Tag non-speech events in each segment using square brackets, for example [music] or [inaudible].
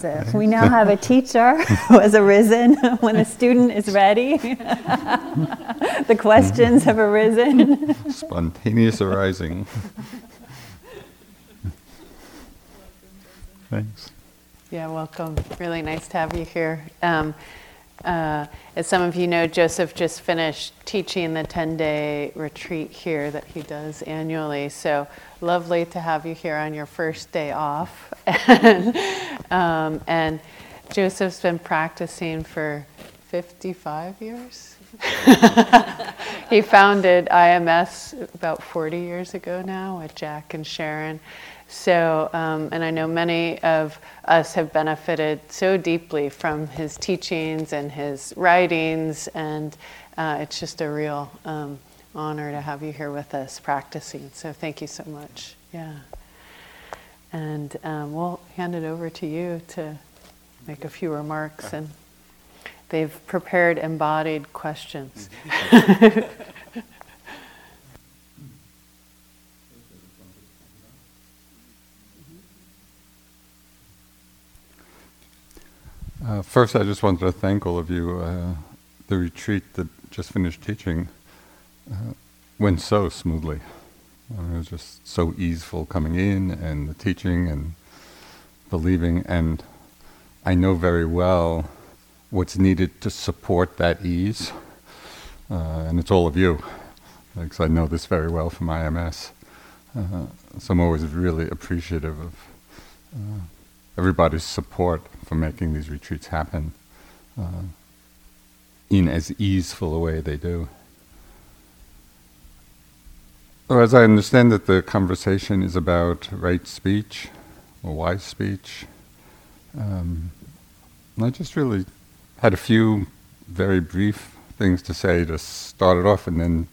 Joseph. We now have a teacher who has arisen when the student is ready. [laughs] the questions have arisen. Spontaneous arising. Thanks. Yeah, welcome. Really nice to have you here. Um, uh, as some of you know, Joseph just finished teaching the 10 day retreat here that he does annually. So lovely to have you here on your first day off. [laughs] um, and Joseph's been practicing for 55 years. [laughs] he founded IMS about 40 years ago now with Jack and Sharon. So, um, and I know many of us have benefited so deeply from his teachings and his writings, and uh, it's just a real um, honor to have you here with us practicing. So, thank you so much. Yeah. And um, we'll hand it over to you to make a few remarks, and they've prepared embodied questions. [laughs] Uh, first, I just wanted to thank all of you. Uh, the retreat that just finished teaching uh, went so smoothly. Uh, it was just so easeful coming in and the teaching and believing. And I know very well what's needed to support that ease. Uh, and it's all of you, because I know this very well from IMS. Uh, so I'm always really appreciative of everybody's support for making these retreats happen uh, in as easeful a way they do. So as I understand that the conversation is about right speech or wise speech, um, I just really had a few very brief things to say to start it off and then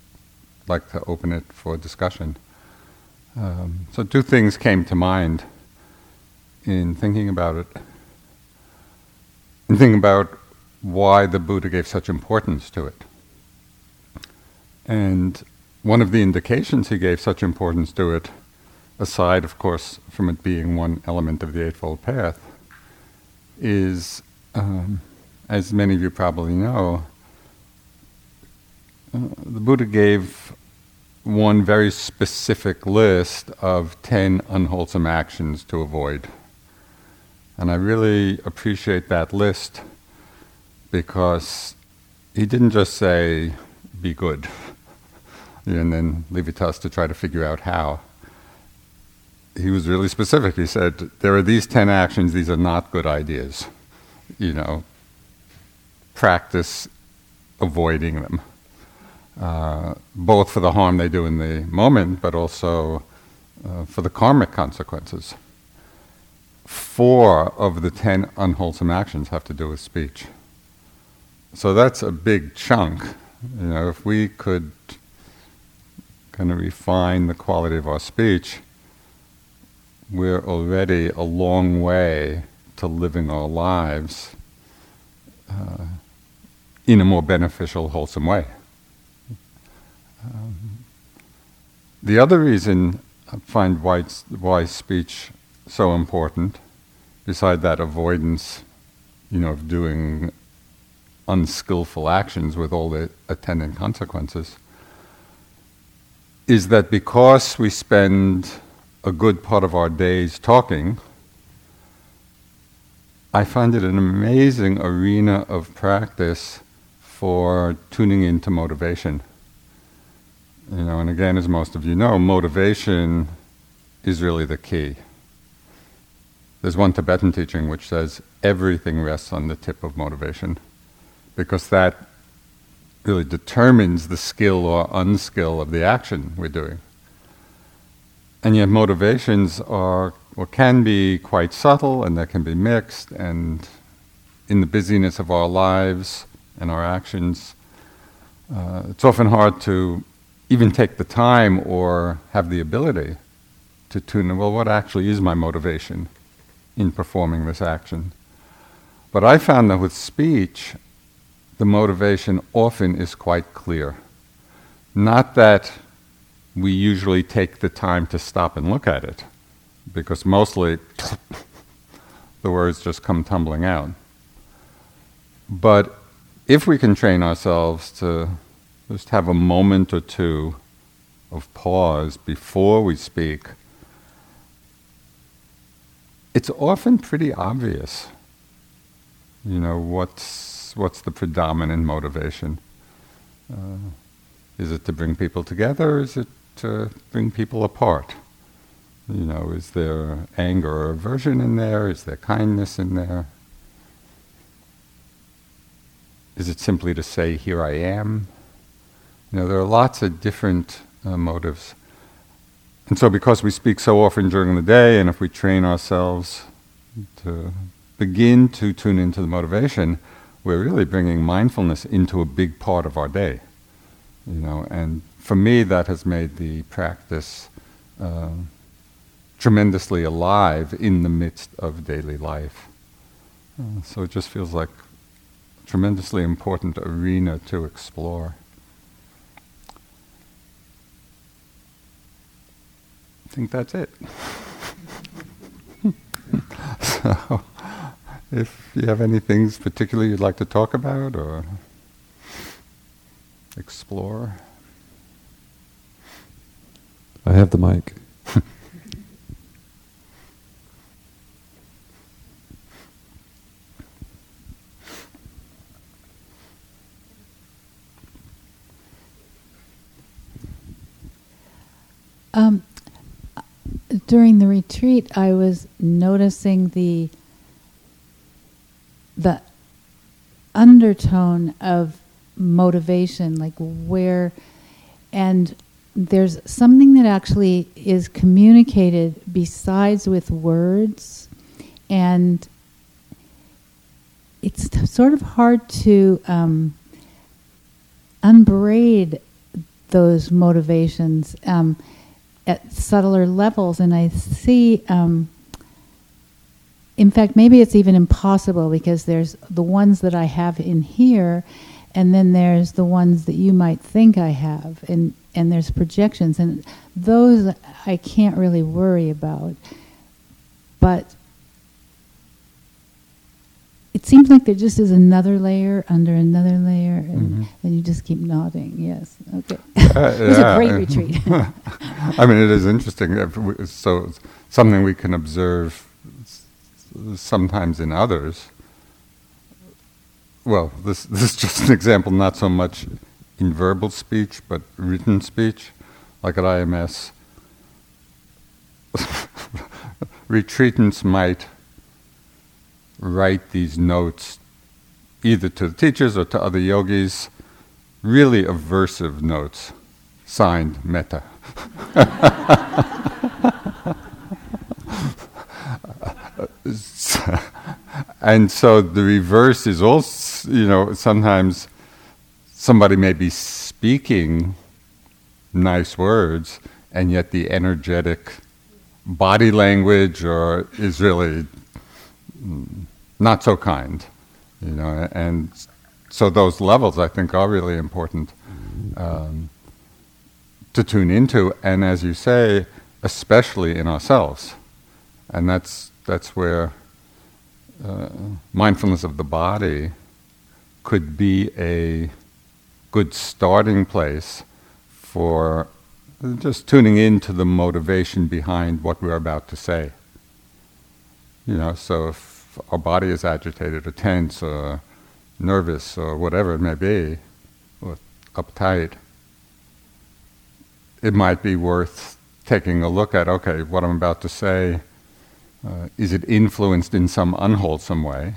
like to open it for discussion. Um, so two things came to mind in thinking about it, and thinking about why the Buddha gave such importance to it. And one of the indications he gave such importance to it, aside, of course, from it being one element of the Eightfold Path, is, um, as many of you probably know, uh, the Buddha gave one very specific list of ten unwholesome actions to avoid. And I really appreciate that list because he didn't just say, be good, [laughs] and then leave it to us to try to figure out how. He was really specific. He said, there are these 10 actions, these are not good ideas. You know, practice avoiding them, uh, both for the harm they do in the moment, but also uh, for the karmic consequences four of the ten unwholesome actions have to do with speech. So that's a big chunk. You know, if we could kind of refine the quality of our speech, we're already a long way to living our lives uh, in a more beneficial, wholesome way. Um, the other reason I find wise, wise speech so important, beside that avoidance, you know, of doing unskillful actions with all the attendant consequences, is that because we spend a good part of our days talking, I find it an amazing arena of practice for tuning into motivation. You know, and again, as most of you know, motivation is really the key. There's one Tibetan teaching which says everything rests on the tip of motivation, because that really determines the skill or unskill of the action we're doing. And yet, motivations are or can be quite subtle, and they can be mixed. And in the busyness of our lives and our actions, uh, it's often hard to even take the time or have the ability to tune in. Well, what actually is my motivation? In performing this action. But I found that with speech, the motivation often is quite clear. Not that we usually take the time to stop and look at it, because mostly [laughs] the words just come tumbling out. But if we can train ourselves to just have a moment or two of pause before we speak, it's often pretty obvious. You know, what's, what's the predominant motivation? Uh, is it to bring people together is it to bring people apart? You know, is there anger or aversion in there? Is there kindness in there? Is it simply to say, here I am? You know, there are lots of different uh, motives. And so, because we speak so often during the day, and if we train ourselves to begin to tune into the motivation, we're really bringing mindfulness into a big part of our day. You know, and for me, that has made the practice uh, tremendously alive in the midst of daily life. Uh, so it just feels like a tremendously important arena to explore. Think that's it. so, if you have any things particularly you'd like to talk about or explore. I have the mic. [laughs] um, during the retreat, I was noticing the the undertone of motivation, like where, and there's something that actually is communicated besides with words, and it's t- sort of hard to um, unbraid those motivations um, at subtler levels, and I see. Um, in fact, maybe it's even impossible because there's the ones that I have in here, and then there's the ones that you might think I have, and and there's projections, and those I can't really worry about. But it seems like there just is another layer under another layer, and, Mhm. and you just keep nodding. Yes, okay. Uh, [laughs] it was yeah. a great retreat. [laughs] I mean, it is interesting. So, something we can observe sometimes in others. Well, this, [laughs] this is just an example, not so much in verbal speech, but written speech. Like at IMS, retreatants might write these notes either to the teachers or to other yogis, really aversive notes, signed metta. [laughs] and so the reverse is also, you know, sometimes somebody may be speaking nice words, and yet the energetic body language or is really not so kind, you know, and so those levels I think are really important um, to tune into, and as you say, especially in ourselves, and that's that's where uh, mindfulness of the body could be a good starting place for just tuning into the motivation behind what we're about to say. You know, so if our body is agitated or tense or nervous or whatever it may be, or uptight, it might be worth taking a look at okay, what I'm about to say, uh, is it influenced in some unwholesome way?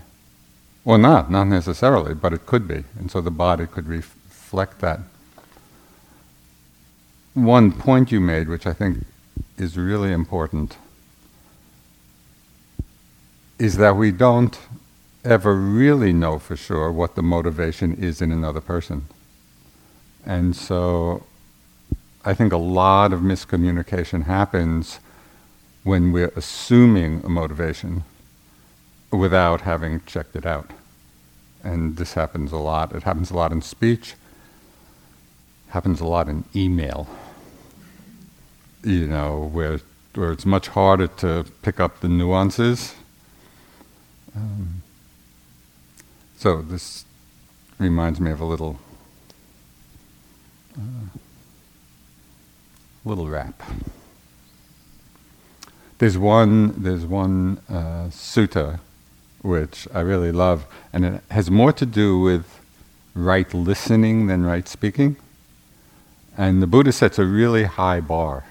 Or not, not necessarily, but it could be. And so the body could ref- reflect that. One point you made, which I think is really important, is that we don't ever really know for sure what the motivation is in another person. And so I think a lot of miscommunication happens when we're assuming a motivation without having checked it out. And this happens a lot. It happens a lot in speech, happens a lot in email. You know, where where it's much harder to pick up the nuances Um, so this reminds me of a little uh, little rap. There's one there's one uh, sutta which I really love, and it has more to do with right listening than right speaking. And the Buddha sets a really high bar.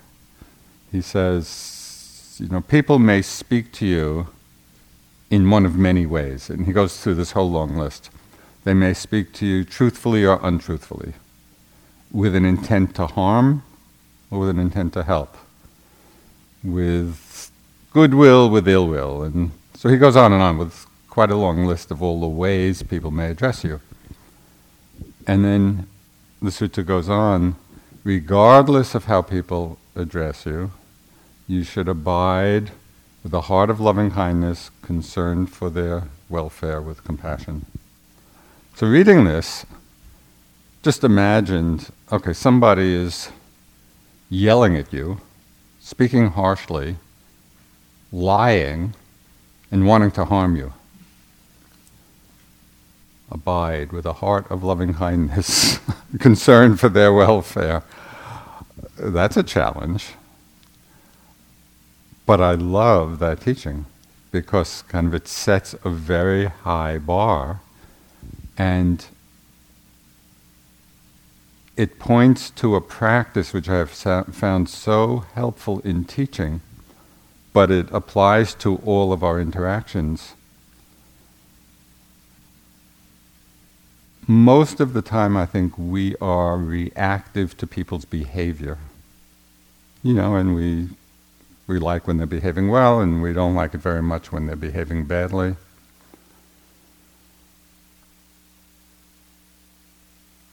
He says, you know, people may speak to you in one of many ways. And he goes through this whole long list. They may speak to you truthfully or untruthfully, with an intent to harm or with an intent to help, with goodwill, with ill will. And so he goes on and on with quite a long list of all the ways people may address you. And then the sutta goes on regardless of how people address you, you should abide with a heart of loving kindness, concerned for their welfare with compassion. So, reading this, just imagined okay, somebody is yelling at you, speaking harshly, lying, and wanting to harm you. Abide with a heart of loving kindness, [laughs] concern for their welfare. That's a challenge. But I love that teaching because kind of it sets a very high bar and it points to a practice which I have found so helpful in teaching, but it applies to all of our interactions. Most of the time, I think we are reactive to people's behavior. You know, and we we like when they're behaving well, and we don't like it very much when they're behaving badly.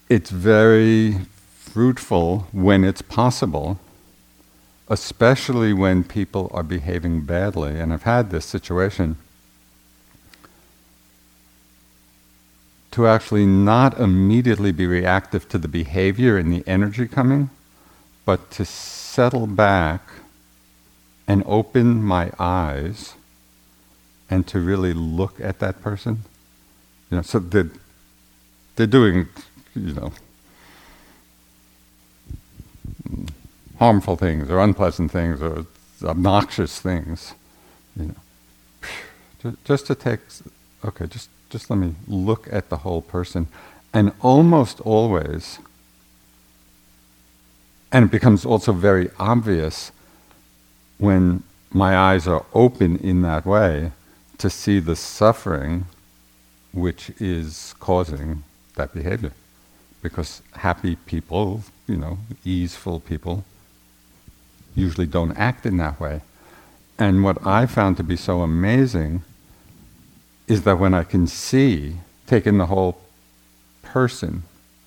It's very fruitful when it's possible, especially when people are behaving badly. And I've had this situation to actually not immediately be reactive to the behavior and the energy coming, but to settle back and open my eyes and to really look at that person. You know, so they're, they're doing, you know, harmful things or unpleasant things or obnoxious things. You know, just to take, okay, just just let me look at the whole person, and almost always, and it becomes also very obvious when my eyes are open in that way to see the suffering which is causing that behavior. Because happy people, you know, easeful people, usually don't act in that way. And what I found to be so amazing is that when I can see, take in the whole person,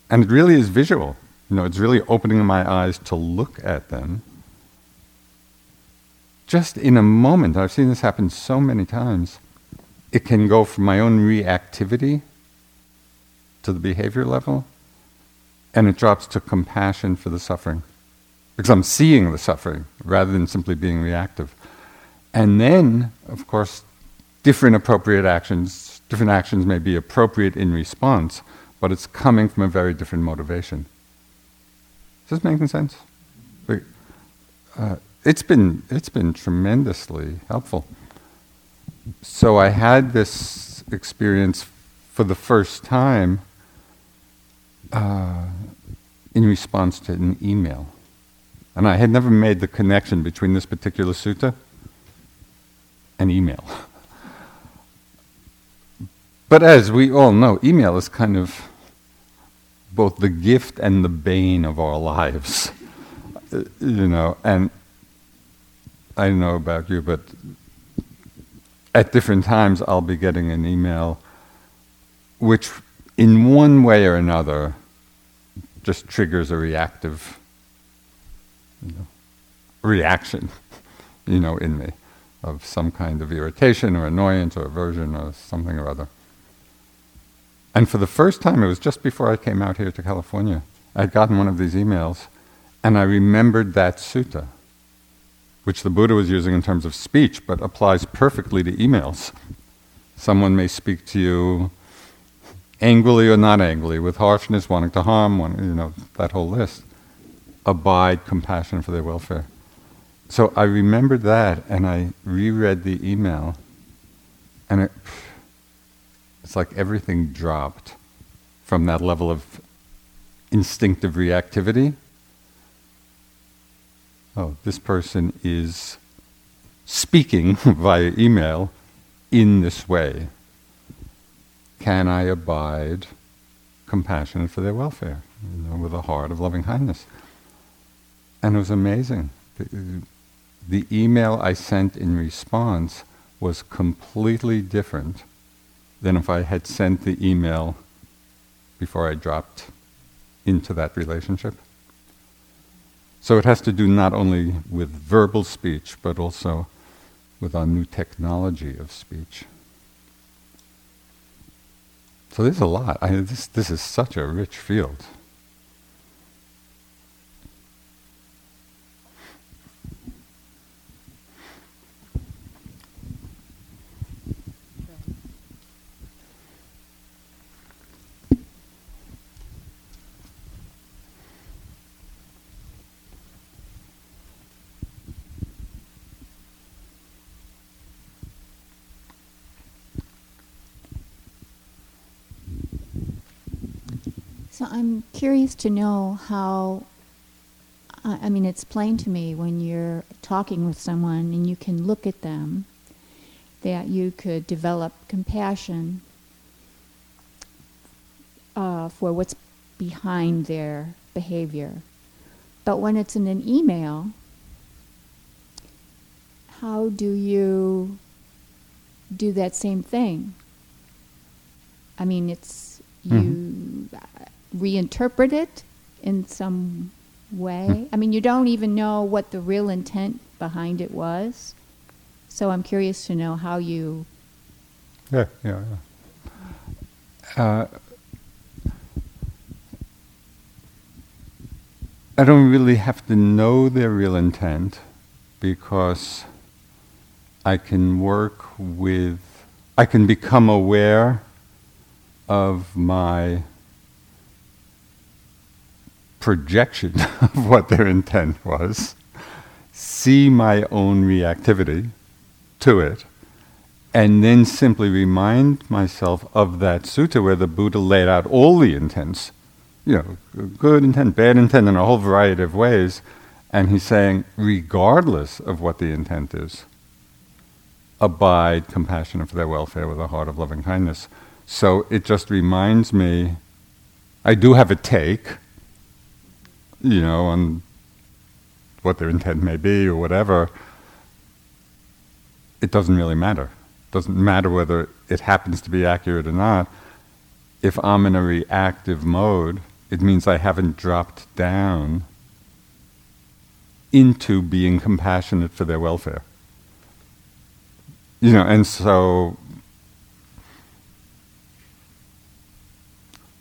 and it really is visual, you know, it's really opening my eyes to look at them just in a moment, I've seen this happen so many times, it can go from my own reactivity to the behavior level, and it drops to compassion for the suffering. Because I'm seeing the suffering rather than simply being reactive. And then, of course, different appropriate actions, different actions may be appropriate in response, but it's coming from a very different motivation. Is this making sense? Uh, it's been it's been tremendously helpful. So I had this experience for the first time uh, in response to an email, and I had never made the connection between this particular sutta and email. [laughs] but as we all know, email is kind of both the gift and the bane of our [laughs] lives. you know, and I don't know about you, but at different times I'll be getting an email which, in one way or another, just triggers a reactive you know, reaction, [laughs] you know, in me of some kind of irritation or annoyance or aversion or something or other. And for the first time, it was just before I came out here to California, I'd gotten one of these emails, and I remembered that sutta which the Buddha was using in terms of speech, but applies perfectly to emails. Someone may speak to you angrily or not angrily, with harshness, wanting to harm, wanting, you know, that whole list. Abide compassion for their welfare. So I remembered that and I reread the email and it, it's like everything dropped from that level of instinctive reactivity. Oh, this person is speaking [laughs] via email in this way. Can I abide compassionate for their welfare, you know, with a heart of loving kindness? And it was amazing. The, the email I sent in response was completely different than if I had sent the email before I dropped into that relationship. So it has to do not only with verbal speech, but also with our new technology of speech. So there's a lot. I, this, this is such a rich field. I'm curious to know how. I mean, it's plain to me when you're talking with someone and you can look at them that you could develop compassion uh, for what's behind their behavior. But when it's in an email, how do you do that same thing? I mean, it's you. Mm-hmm reinterpret it in some way. Hmm. I mean, you don't even know what the real intent behind it was. So I'm curious to know how you. Yeah, yeah, yeah. Uh, I don't really have to know their real intent because I can work with, I can become aware of my projection [laughs] of what their intent was, see my own reactivity to it, and then simply remind myself of that sutta where the Buddha laid out all the intents, you know, good intent, bad intent, in a whole variety of ways, and he's saying, regardless of what the intent is, abide compassionate for their welfare with a heart of loving kindness. So it just reminds me, I do have a take, you know, on what their intent may be or whatever, it doesn't really matter. It doesn't matter whether it happens to be accurate or not. If I'm in a reactive mode, it means I haven't dropped down into being compassionate for their welfare. You know, and so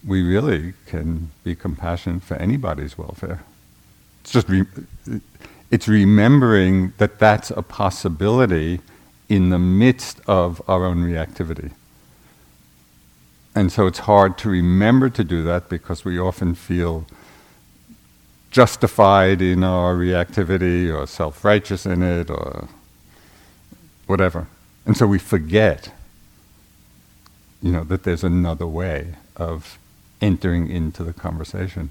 we really can be compassionate for anybody's welfare. It's just re- it's remembering that that's a possibility in the midst of our own reactivity. And so it's hard to remember to do that because we often feel justified in our reactivity or self righteous in it or whatever. And so we forget, you know, that there's another way of entering into the conversation.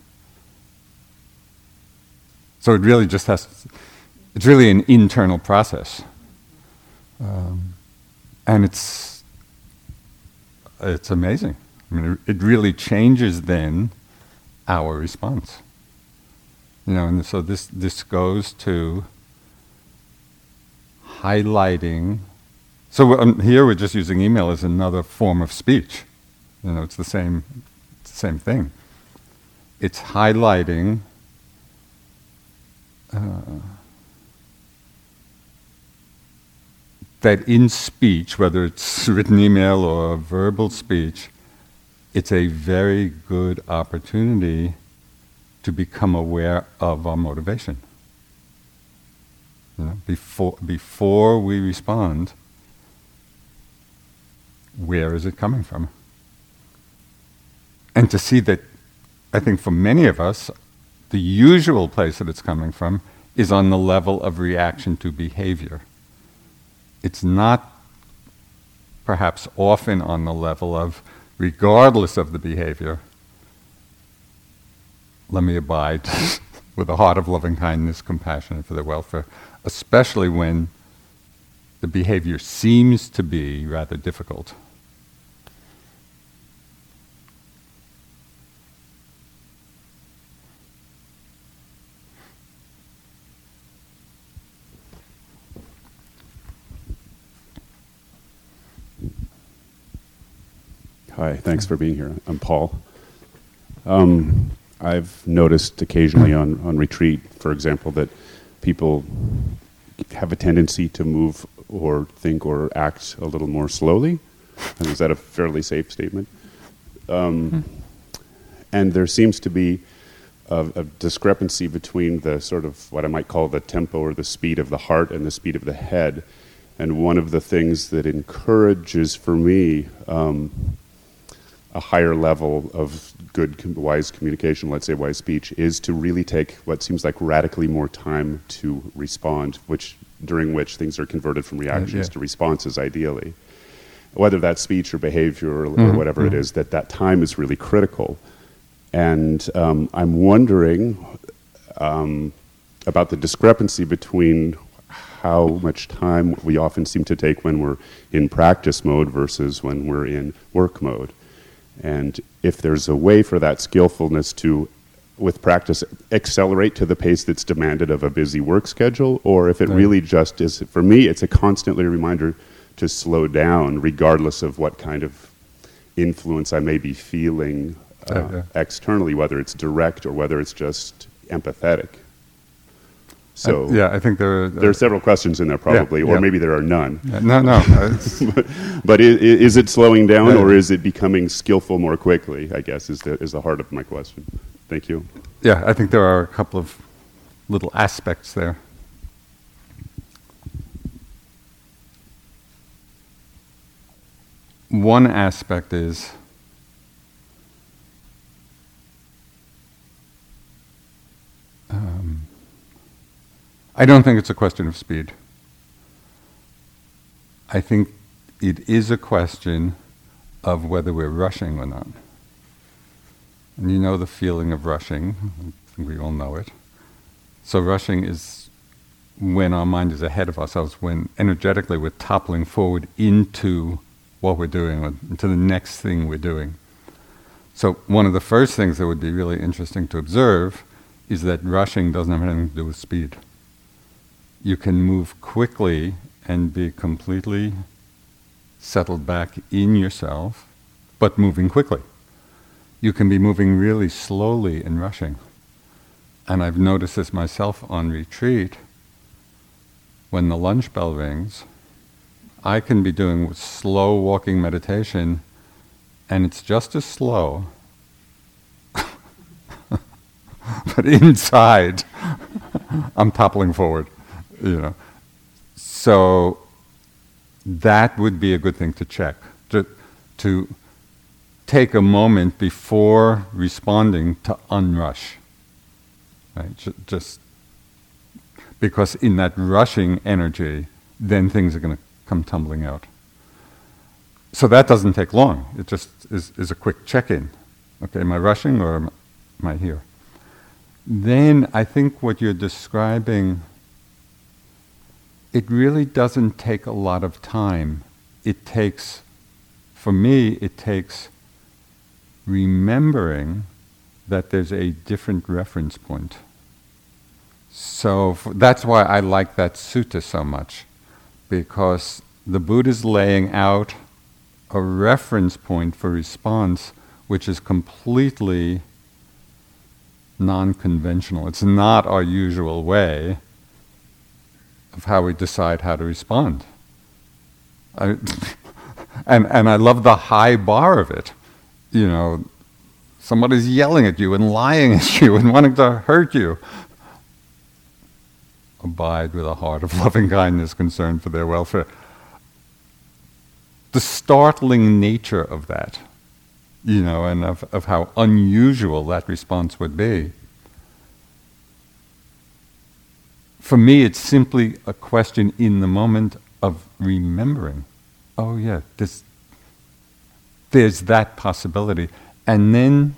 So it really just has, it's really an internal process. Um, and it's, it's amazing. I mean, it really changes then our response. You know, and so this, this goes to highlighting. So um, here we're just using email as another form of speech. You know, it's the same same thing. It's highlighting uh, that in speech, whether it's [laughs] written email or verbal speech, it's a very good opportunity to become aware of our motivation. You know, before, before we respond, where is it coming from? And to see that, I think for many of us, the usual place that it's coming from is on the level of reaction to behavior. It's not perhaps often on the level of, regardless of the behavior, let me abide [laughs] with a heart of loving kindness, compassion for their welfare, especially when the behavior seems to be rather difficult. Hi, thanks for being here. I'm Paul. Um, I've noticed occasionally on, on retreat, for example, that people have a tendency to move or think or act a little more slowly. And is that a fairly safe statement? Um, and there seems to be a, a discrepancy between the sort of what I might call the tempo or the speed of the heart and the speed of the head. And one of the things that encourages for me um, a higher level of good, wise communication, let's say wise speech, is to really take what seems like radically more time to respond, which during which things are converted from reactions yeah. to responses, ideally. Whether that's speech or behavior or, mm-hmm. or whatever mm-hmm. it is, that that time is really critical. And um, I'm wondering um, about the discrepancy between how much time we often seem to take when we're in practice mode versus when we're in work mode. And if there's a way for that skillfulness to, with practice, accelerate to the pace that's demanded of a busy work schedule, or if it right. really just is, for me, it's a constantly reminder to slow down, regardless of what kind of influence I may be feeling uh, externally, whether it's direct or whether it's just empathetic. So I, yeah, I think there are, uh, there are several questions in there probably, yeah, or yeah. maybe there are none. no, no. [laughs] but, but is, is, it slowing down, or is it becoming skillful more quickly? I guess is the is the heart of my question. Thank you. Yeah, I think there are a couple of little aspects there. One aspect is I don't think it's a question of speed. I think it is a question of whether we're rushing or not. And you know the feeling of rushing, we all know it. So, rushing is when our mind is ahead of ourselves, when energetically we're toppling forward into what we're doing, or into the next thing we're doing. So, one of the first things that would be really interesting to observe is that rushing doesn't have anything to do with speed you can move quickly and be completely settled back in yourself, but moving quickly. You can be moving really slowly and rushing. And I've noticed this myself on retreat. When the lunch bell rings, I can be doing slow walking meditation, and it's just as slow. [laughs] but inside, [laughs] I'm toppling forward you know. So that would be a good thing to check. To, to take a moment before responding to unrush. Right? Just because in that rushing energy, then things are going to come tumbling out. So that doesn't take long. It just is, is a quick check in. Okay, am I rushing or am I here? Then I think what you're describing it really doesn't take a lot of time. It takes, for me, it takes remembering that there's a different reference point. So that's why I like that sutta so much, because the Buddha is laying out a reference point for response which is completely non conventional. It's not our usual way of how we decide how to respond. I, [laughs] and, and I love the high bar of it. You know, somebody's yelling at you and lying [laughs] at you and wanting to hurt you. Abide with a heart of [laughs] loving kindness, concern for their welfare. the startling nature of that, you know, and of, of how unusual that response would be. For me, it's simply a question in the moment of remembering. Oh, yeah, this, there's that possibility. And then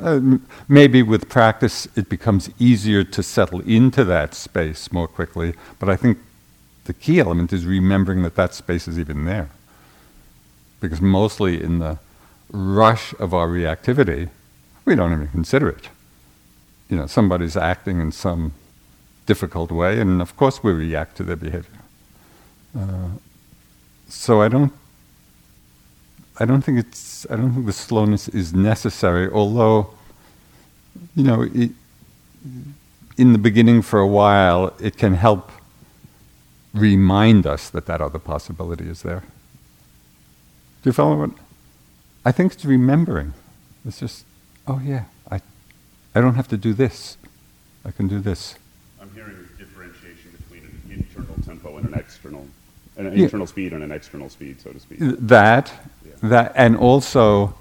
uh, maybe with practice it becomes easier to settle into that space more quickly, but I think the key element is remembering that that space is even there. Because mostly in the rush of our reactivity, we don't even consider it. You know, somebody's acting in some difficult way, and of course we react to their behavior. Uh, so I don't I don't think it's. I don't think the slowness is necessary. Although, you know, it, in the beginning for a while, it can help remind us that that other possibility is there. Do you follow what? I think it's remembering. It's just, oh yeah, I, don't have to do this. I can do this. I'm hearing differentiation between an internal tempo and an external, an Yeah. internal speed and an external speed, so to speak. That, that, and also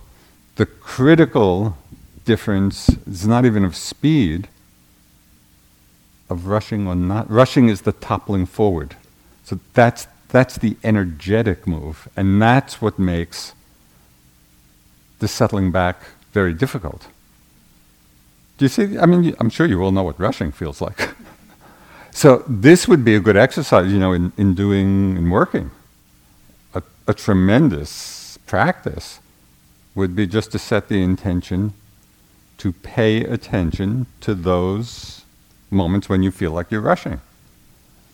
the critical difference is not even of speed, of rushing or not. Rushing is the toppling forward. So that's, that's the energetic move, and that's what makes the settling back very difficult. Do you see? I mean, I'm sure you all know what rushing feels like. [laughs] so this would be a good exercise, you know, in, in doing, in working a, a tremendous practice would be just to set the intention to pay attention to those moments when you feel like you're rushing.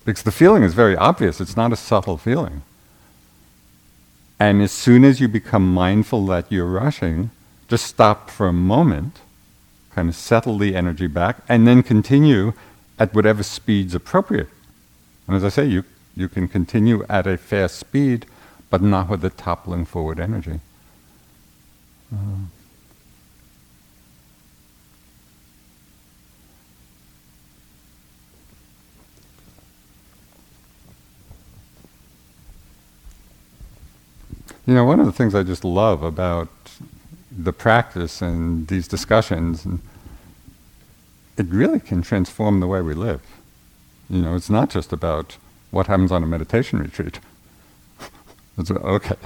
Because the feeling is very obvious, it's not a subtle feeling. And as soon as you become mindful that you're rushing, just stop for a moment, kind of settle the energy back, and then continue at whatever speed's appropriate. And as I say, you, you can continue at a fast speed, but not with the toppling forward energy. You know, one of the things I just love about the practice and these discussions, and it really can transform the way we live. You know, it's not just about what happens on a meditation retreat. [laughs] It's okay,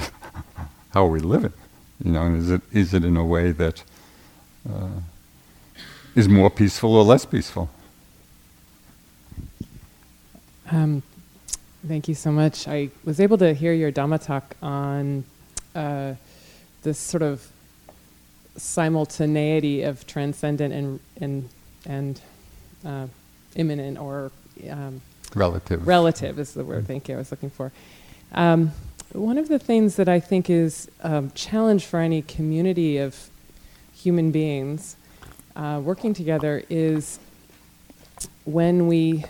[laughs] how are we living? You know, and is it is it in a way that uh, is more peaceful or less peaceful? Um, thank you so much. I was able to hear your Dhamma talk on uh, this sort of simultaneity of transcendent and and and uh, immanent or um, Relative. relative is the word. Thank you. I was looking for. Um, one of the things that I think is a challenge for any community of human beings uh, working together is when we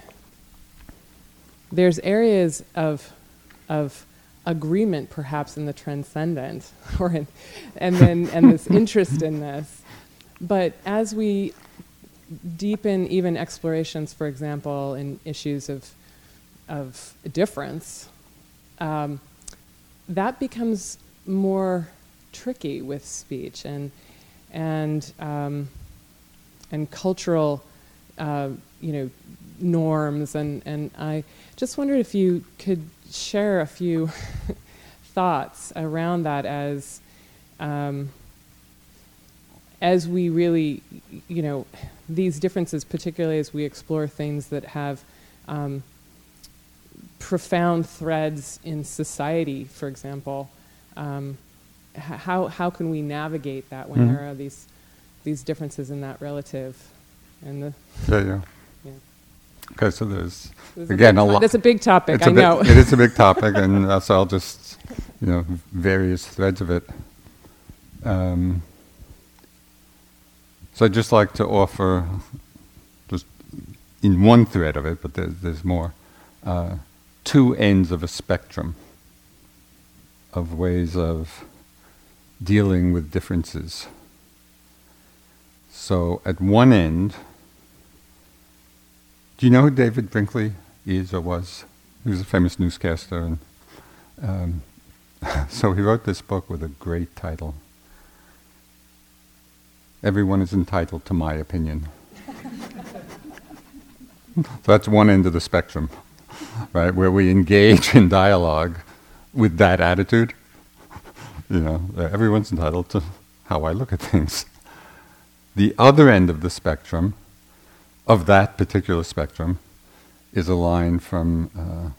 there's areas of of agreement perhaps in the transcendent [laughs] or in, and then and this [laughs] interest in this. But as we deepen even explorations for example in issues of of difference um, that becomes more tricky with speech and and um, and cultural uh, you know norms. And and I just wondered if you could share a few [laughs] thoughts around that as um, as we really you know these differences particularly as we explore things that have um, profound threads in society, for example, um, h- how how can we navigate that when Mhm. there are these these differences in that relative and the Yeah, yeah. Okay, so there's again a, a lot. That's a big topic. It's I bit- know. it is a big [laughs] topic, and uh, so I'll just, you know, various threads of it. Um, so I'd just like to offer, just in one thread of it, but there's, there's more, uh, two ends of a spectrum of ways of dealing with differences. So at one end, do you know who David Brinkley is or was? He was a famous newscaster, and Um, [laughs] so he wrote this book with a great title. Everyone is entitled to my opinion. so [laughs] that's one end of the spectrum, right? Where we engage in dialogue with that attitude. [laughs] You know, everyone's entitled to how I look at things. The other end of the spectrum, of that particular spectrum, is a line from uh,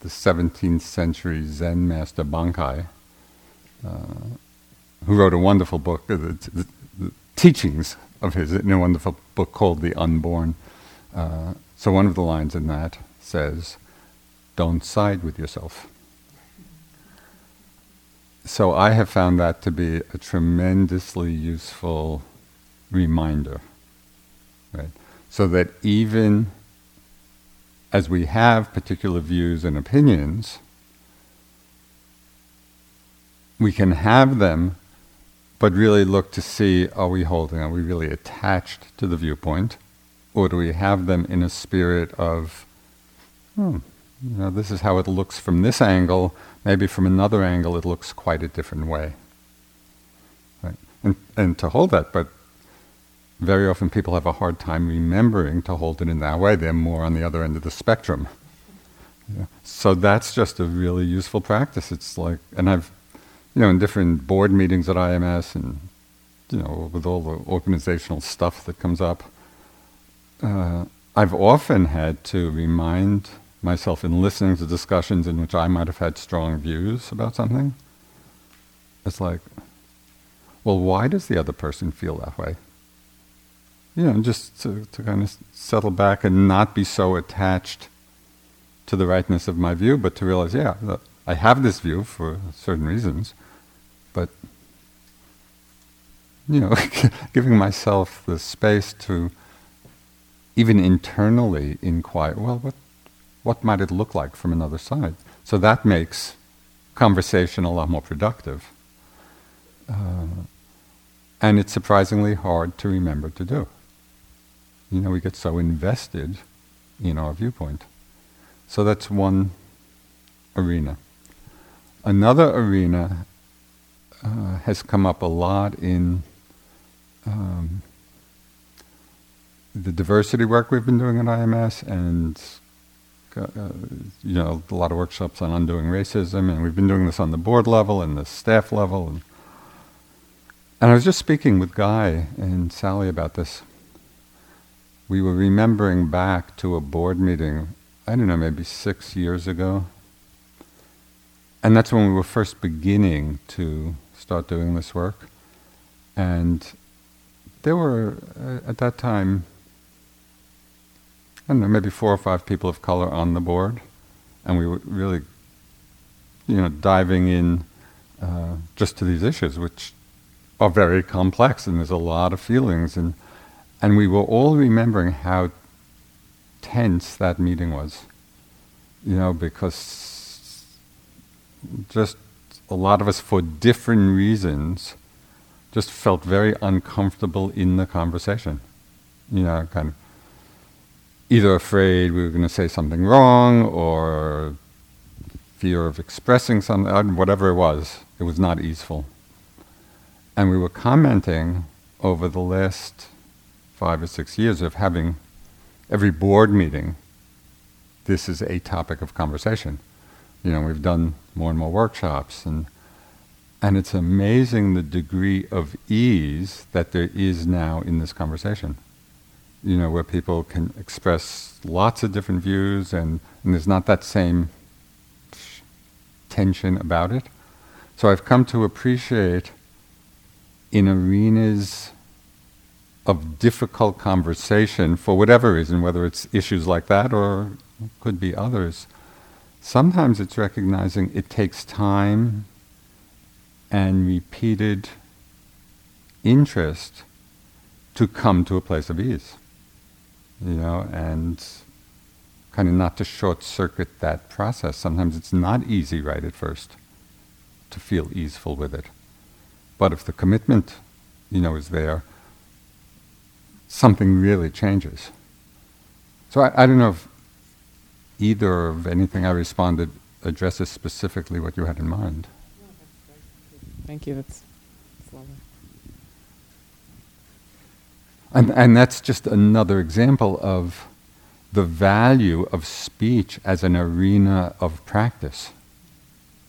the 17th century Zen master Bankei, uh, who wrote a wonderful book, uh, the, the, the, teachings of his, in a wonderful book called The Unborn. Uh, so one of the lines in that says, Don't side with yourself. So I have found that to be a tremendously useful reminder, right? So that even as we have particular views and opinions, we can have them, but really look to see are we holding, are we really attached to the viewpoint, or do we have them in a spirit of, hmm, you know, this is how it looks from this angle, maybe from another angle it looks quite a different way. Right? And, and to hold that, but very often people have a hard time remembering to hold it in that way. They're more on the other end of the spectrum. Yeah. So that's just a really useful practice. It's like, and I've, you know, in different board meetings at IMS and, you know, with all the organizational stuff that comes up, uh, I've often had to remind myself in listening to discussions in which I might have had strong views about something. It's like, well, why does the other person feel that way? You know, just to, to kind of settle back and not be so attached to the rightness of my view, but to realize, yeah, I have this view for certain reasons, but you know, [laughs] giving myself the space to even internally inquire, well, what what might it look like from another side? So that makes conversation a lot more productive. Uh, and it's surprisingly hard to remember to do. You know, we get so invested in our viewpoint. So that's one arena. Another arena uh, has come up a lot in um, the diversity work we've been doing at IMS and uh, you know a lot of workshops on undoing racism and we've been doing this on the board level and the staff level and, and I was just speaking with Guy and Sally about this we were remembering back to a board meeting, I don't know, maybe six years ago. And that's when we were first beginning to start doing this work. And there were, uh, at that time, I don't know, maybe four or five people of color on the board. And we were really, you know, diving in uh, just to these issues, which are very complex and there's a lot of feelings. And and we were all remembering how tense that meeting was. You know, because just a lot of us, for different reasons, just felt very uncomfortable in the conversation. You know, kind of either afraid we were going to say something wrong or fear of expressing something, uh, whatever it was. It was not easeful. And we were commenting over the last five or six years of having every board meeting, this is a topic of conversation. You know, we've done more and more workshops, and and it's amazing the degree of ease that there is now in this conversation. You know, where people can express lots of different views, and, and there's not that same tension about it. So I've come to appreciate in arenas of difficult conversation for whatever reason, whether it's issues like that or could be others, sometimes it's recognizing it takes time and repeated interest to come to a place of ease. You know, and kind of not to short circuit that process. Sometimes it's not easy right at first to feel easeful with it. But if the commitment, you know, is there, something really changes. So I, I don't know if either of anything I responded addresses specifically what you had in mind. Thank you. That's, that's lovely. And, and that's just another example of the value of speech as an arena of practice.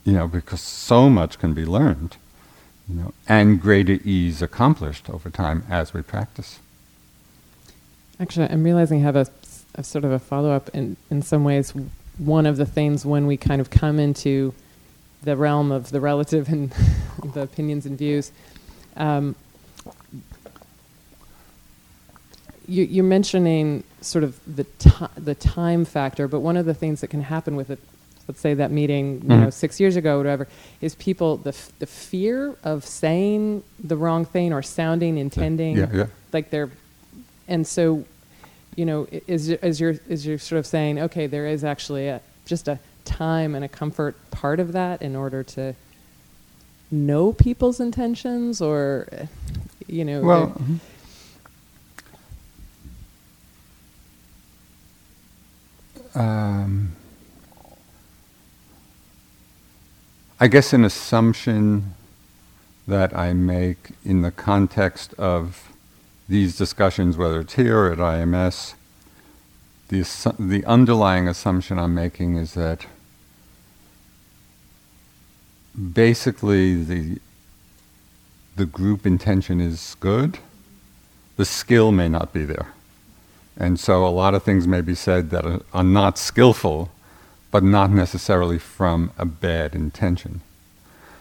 You know, because so much can be learned, you know, and greater ease accomplished over time as we practice. Actually, I'm realizing I have a, a sort of a follow up. In, in some ways, one of the things when we kind of come into the realm of the relative and [laughs] the opinions and views, um, you, you're mentioning sort of the ti- the time factor, but one of the things that can happen with it, let's say that meeting, you Mhm. know, six years ago, or whatever, is people the f- the fear of saying the wrong thing or sounding, intending, Yeah, yeah. like they're, and so, you know, i- is is you're is you're sort of saying, okay, there is actually a just a time and a comfort part of that in order to know people's intentions, or, eh, you know, Well, there- mhm. um, I guess an assumption that I make in the context of these discussions, whether it's here or at IMS, the, the underlying assumption I'm making is that basically the, the group intention is good, the skill may not be there. And so a lot of things may be said that are, are not skillful, but not necessarily from a bad intention.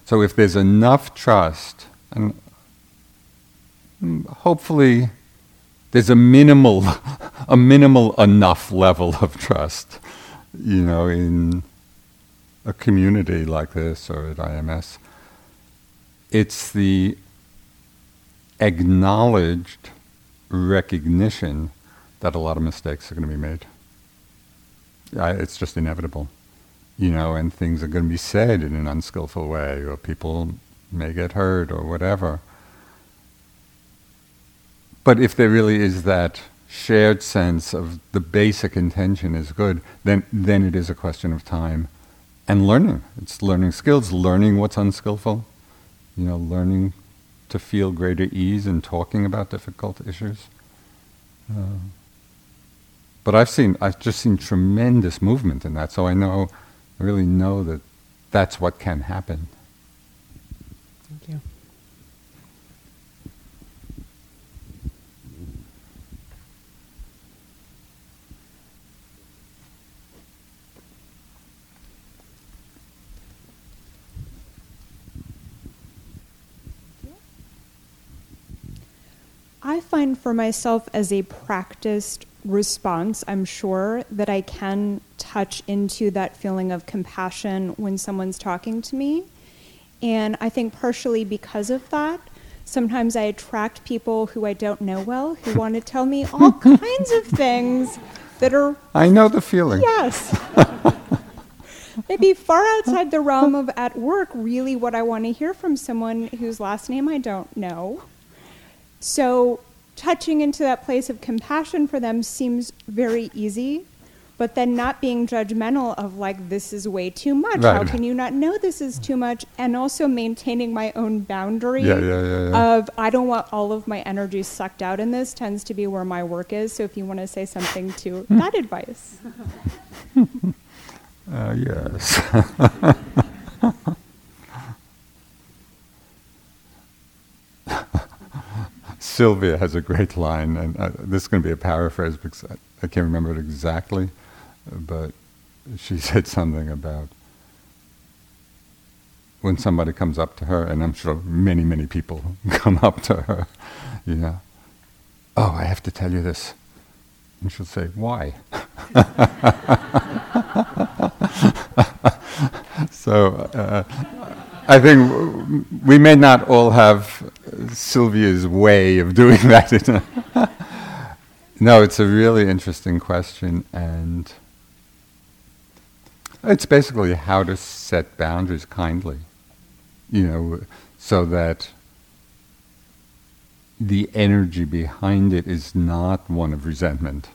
So if there's enough trust, and hopefully there's a minimal, [laughs] a minimal enough level of trust, you know, in a community like this or at IMS. It's the acknowledged recognition that a lot of mistakes are going to be made. I, it's just inevitable, you know, and things are going to be said in an unskillful way, or people may get hurt, or whatever. But if there really is that shared sense of the basic intention is good, then then it is a question of time and learning. It's learning skills, learning what's unskillful, you know, learning to feel greater ease in talking about difficult issues. Uh, but I've seen, I've just seen tremendous movement in that, so I know, I really know that that's what can happen. I find for myself as a practiced response, I'm sure that I can touch into that feeling of compassion when someone's talking to me. And I think partially because of that, sometimes I attract people who I don't know well who [laughs] want to tell me all kinds of things that are I know the feeling. Yes. [laughs] Maybe far outside the realm of at work, really what I want to hear from someone whose last name I don't know. So, touching into that place of compassion for them seems very easy, but then not being judgmental of like, this is way too much. How can you not know this is too much? And also maintaining my own boundary Yeah, yeah, yeah, yeah. of I don't want all of my energy sucked out in this, tends to be where my work is. So, if you want to say something to that advice. [laughs] Uh, yes. [laughs] Sylvia has a great line, and uh, this is going to be a paraphrase because I, I can't remember it exactly, but she [laughs] said something about when somebody comes up to her, and I'm sure many, many people [laughs] come up to her, you know, oh, I have to tell you this. And she'll say, why? [laughs] so uh, I think we may not all have Sylvia's way of doing that. no, it's a really interesting question, and it's basically how to set boundaries kindly, you know, so that the energy behind it is not one of resentment,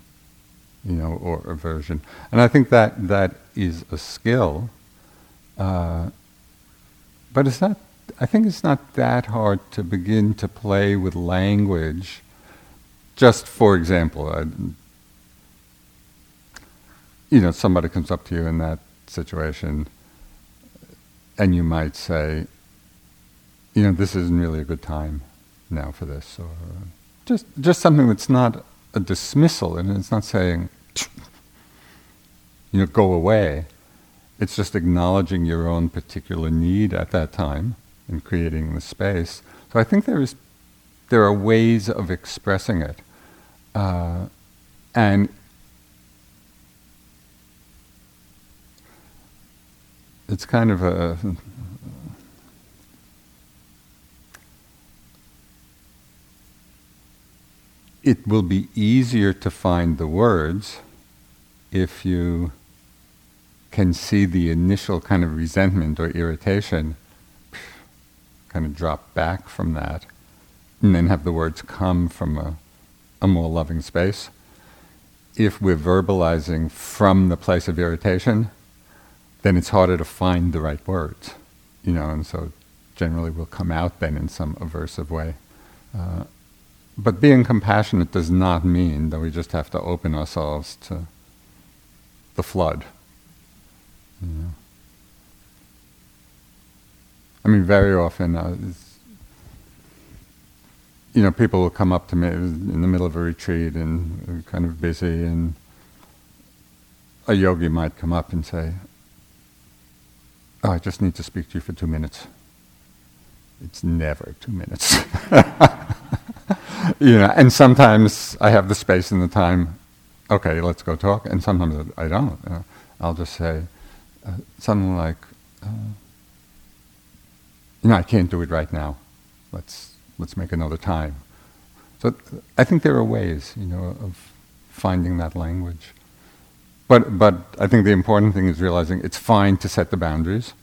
you know, or aversion. And I think that that is a skill, Uh, but it's not, I think it's not that hard to begin to play with language. Just for example, I, you know, somebody comes up to you in that situation, and you might say, you know, this isn't really a good time now for this, or just just something that's not a dismissal, and it's not saying, you know, go away. It's just acknowledging your own particular need at that time and creating the space. So I think there is, there are ways of expressing it, uh, and it's kind of a it will be easier to find the words if you can see the initial kind of resentment or irritation kind of drop back from that and then have the words come from a, a more loving space. If we're verbalizing from the place of irritation, then it's harder to find the right words, you know, and so generally will come out then in some aversive way. Uh, but being compassionate does not mean that we just have to open ourselves to the flood. Know? I mean, very often, uh, you know, people will come up to me in the middle of a retreat and kind of busy, and a yogi might come up and say, oh, I just need to speak to you for two minutes. It's never two minutes. [laughs] you know, and sometimes I have the space and the time. Okay, let's go talk. And sometimes I don't. Uh, I'll just say uh, something like, uh, "You know, I can't do it right now. Let's let's make another time." So I think there are ways, you know, of finding that language. But but I think the important thing is realizing it's fine to set the boundaries,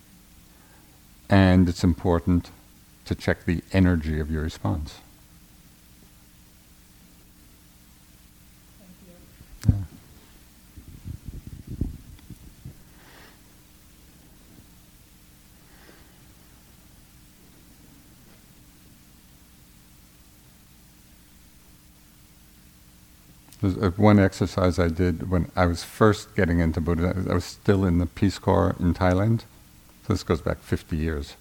and it's important to check the energy of your response. Yeah. There's uh, one exercise I did when I was first getting into Buddhism. I was still in the Peace Corps in Thailand. So this goes back 50 years.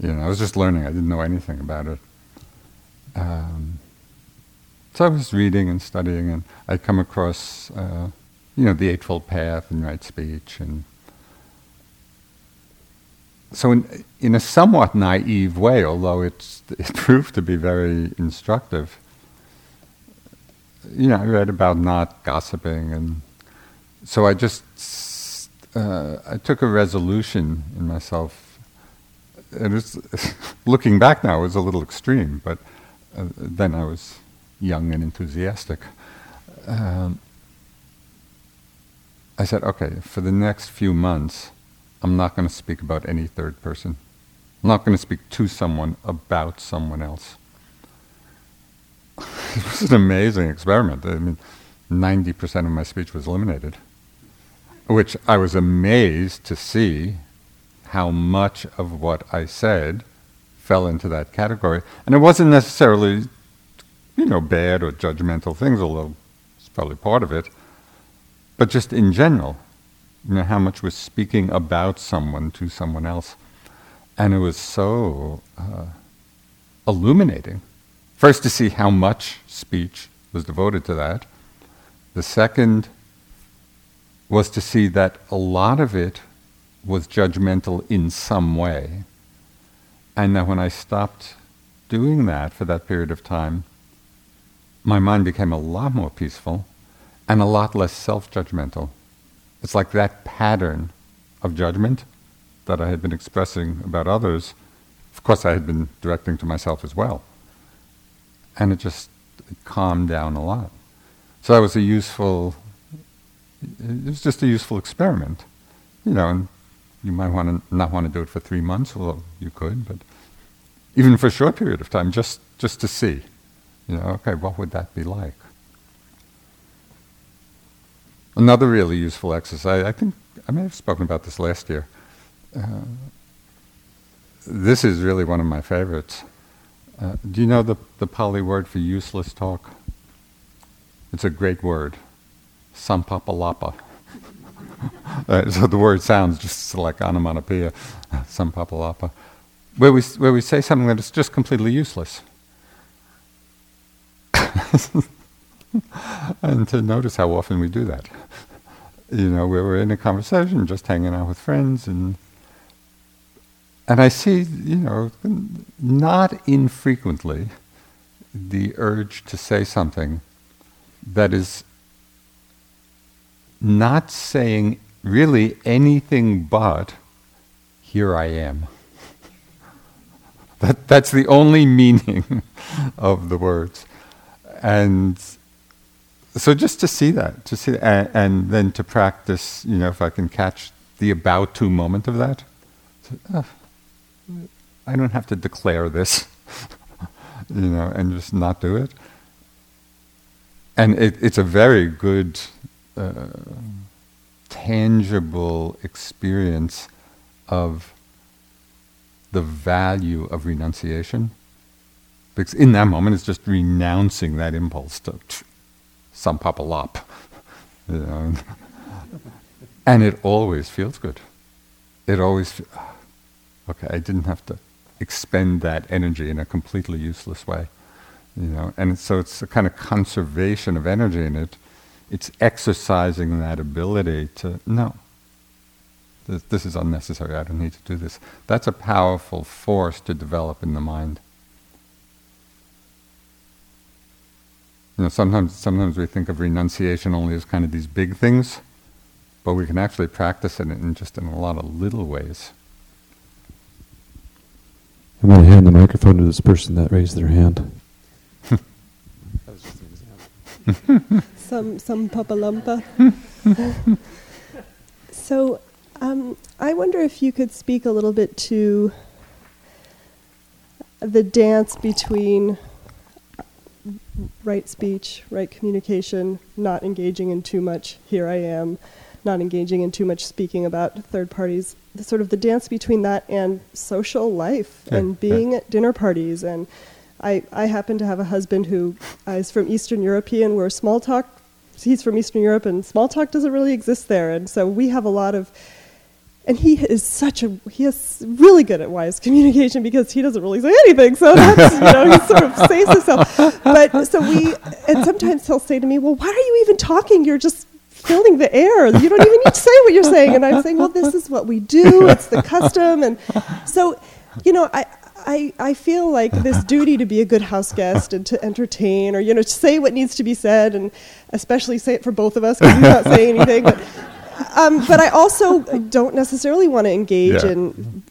You know, I was just learning. I didn't know anything about it. Um, so I was reading and studying, and I'd come across, uh, you know, the Eightfold Path and right speech, and so in, in a somewhat naive way, although it [laughs] proved to be very instructive, you know, I read about not gossiping, and so I just uh, I took a resolution in myself. It was [laughs] looking back now, it was a little extreme, but uh, then I was young and enthusiastic. Um, I said, okay, for the next few months, I'm not going to speak about any third person. I'm not going to speak to someone about someone else. [laughs] it was an amazing experiment. I mean, 90% of my speech was eliminated, which I was amazed to see how much of what I said fell into that category. And it wasn't necessarily, you know, bad or judgmental things, although it's probably part of it, but just in general, you know, how much was speaking about someone to someone else. And it was so uh, illuminating First, to see how much speech was devoted to that. The second was to see that a lot of it was judgmental in some way. And that when I stopped doing that for that period of time, my mind became a lot more peaceful and a lot less self judgmental. It's like that pattern of judgment that I had been expressing about others, of course, I had been directing to myself as well and it just calmed down a lot. So that was a useful. It was just a useful experiment, you know. And you might want to not want to do it for three months, although you could, but even for a short period of time, just just to see, you know, okay, what would that be like? Another really useful exercise. I think I may have spoken about this last year. uh, this is really one of my favorites. Uh, do you know the, the Pali word for useless talk? It's a great word, samphappalapa. [laughs] uh, so the word sounds just like onomatopoeia, samphappalapa, where we, where we say something that is just completely useless. [laughs] and to notice how often we do that. You know, we're in a conversation, just hanging out with friends, and and I see, you know, not infrequently, the urge to say something that is not saying really anything but, here I am. [laughs] that, that's the only meaning [laughs] of the words. And so just to see that, to see, and, and, then to practice, you know, if I can catch the about to moment of that, uh, I don't have to declare this, [laughs] you know, and just not do it. And it, it's a very good, uh, tangible experience of the value of renunciation. Because in that moment, it's just renouncing that impulse to sampapalap. [laughs] You know? and it always feels good. It always, fe- okay, I didn't have to expend that energy in a completely useless way. You know, and so it's a kind of conservation of energy in it. It's exercising that ability to no. This, this is unnecessary. I don't need to do this. That's a powerful force to develop in the mind. You know, sometimes sometimes we think of renunciation only as kind of these big things, but we can actually practice it in just in a lot of little ways. I'm going to hand the microphone to this person that raised their hand. some some papalumpa. so, um, I wonder if you could speak a little bit to the dance between right speech, right communication, not engaging in too much here I am, not engaging in too much speaking about third parties, the, sort of the dance between that and social life yeah, and being yeah. at dinner parties. And I, I happen to have a husband who uh, is from Eastern European where small talk, he's from Eastern Europe and small talk doesn't really exist there. And so we have a lot of and he is such a he is really good at wise communication because he doesn't really say anything so that's you know he sort of saves himself but so we and sometimes he'll say to me well why are you even talking you're just filling the air you don't even need to say what you're saying and i'm saying well this is what we do it's the custom and so you know i I, I feel like this duty to be a good house guest and to entertain or you know to say what needs to be said and especially say it for both of us because we're not saying anything but um, but I also don't necessarily want to engage Yeah. in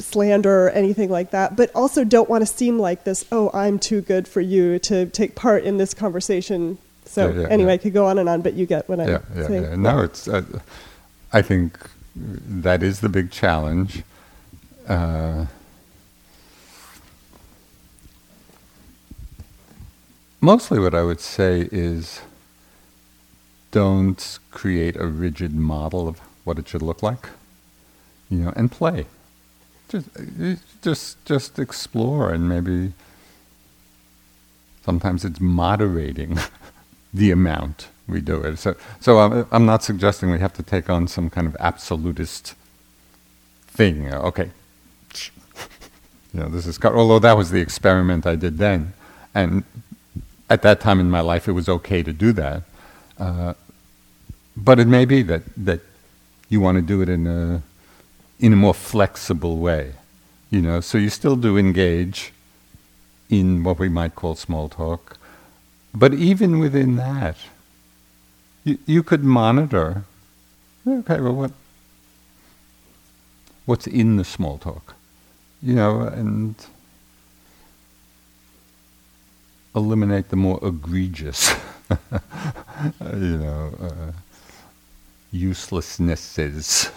slander or anything like that, but also don't want to seem like this, oh, I'm too good for you to take part in this conversation. So, Yeah, yeah, anyway, yeah. I could go on and on, but you get what I'm yeah, yeah, saying. yeah. No, it's. Uh, I think that is the big challenge. Uh, mostly, what I would say is, don't create a rigid model of what it should look like. You know, and play. Just, just, just explore, and maybe. Sometimes it's moderating [laughs] the amount we do it. So, so I'm, I'm not suggesting we have to take on some kind of absolutist thing. Okay, [laughs] you know, this is. co- Although that was the experiment I did then, and at that time in my life, it was okay to do that. Uh, but it may be that that you want to do it in a in a more flexible way. You know, so you still do engage in what we might call small talk, but even within that, you, you could monitor. Okay, well, what what's in the small talk, you know, and eliminate the more egregious, [laughs] you know, uh, uselessnesses.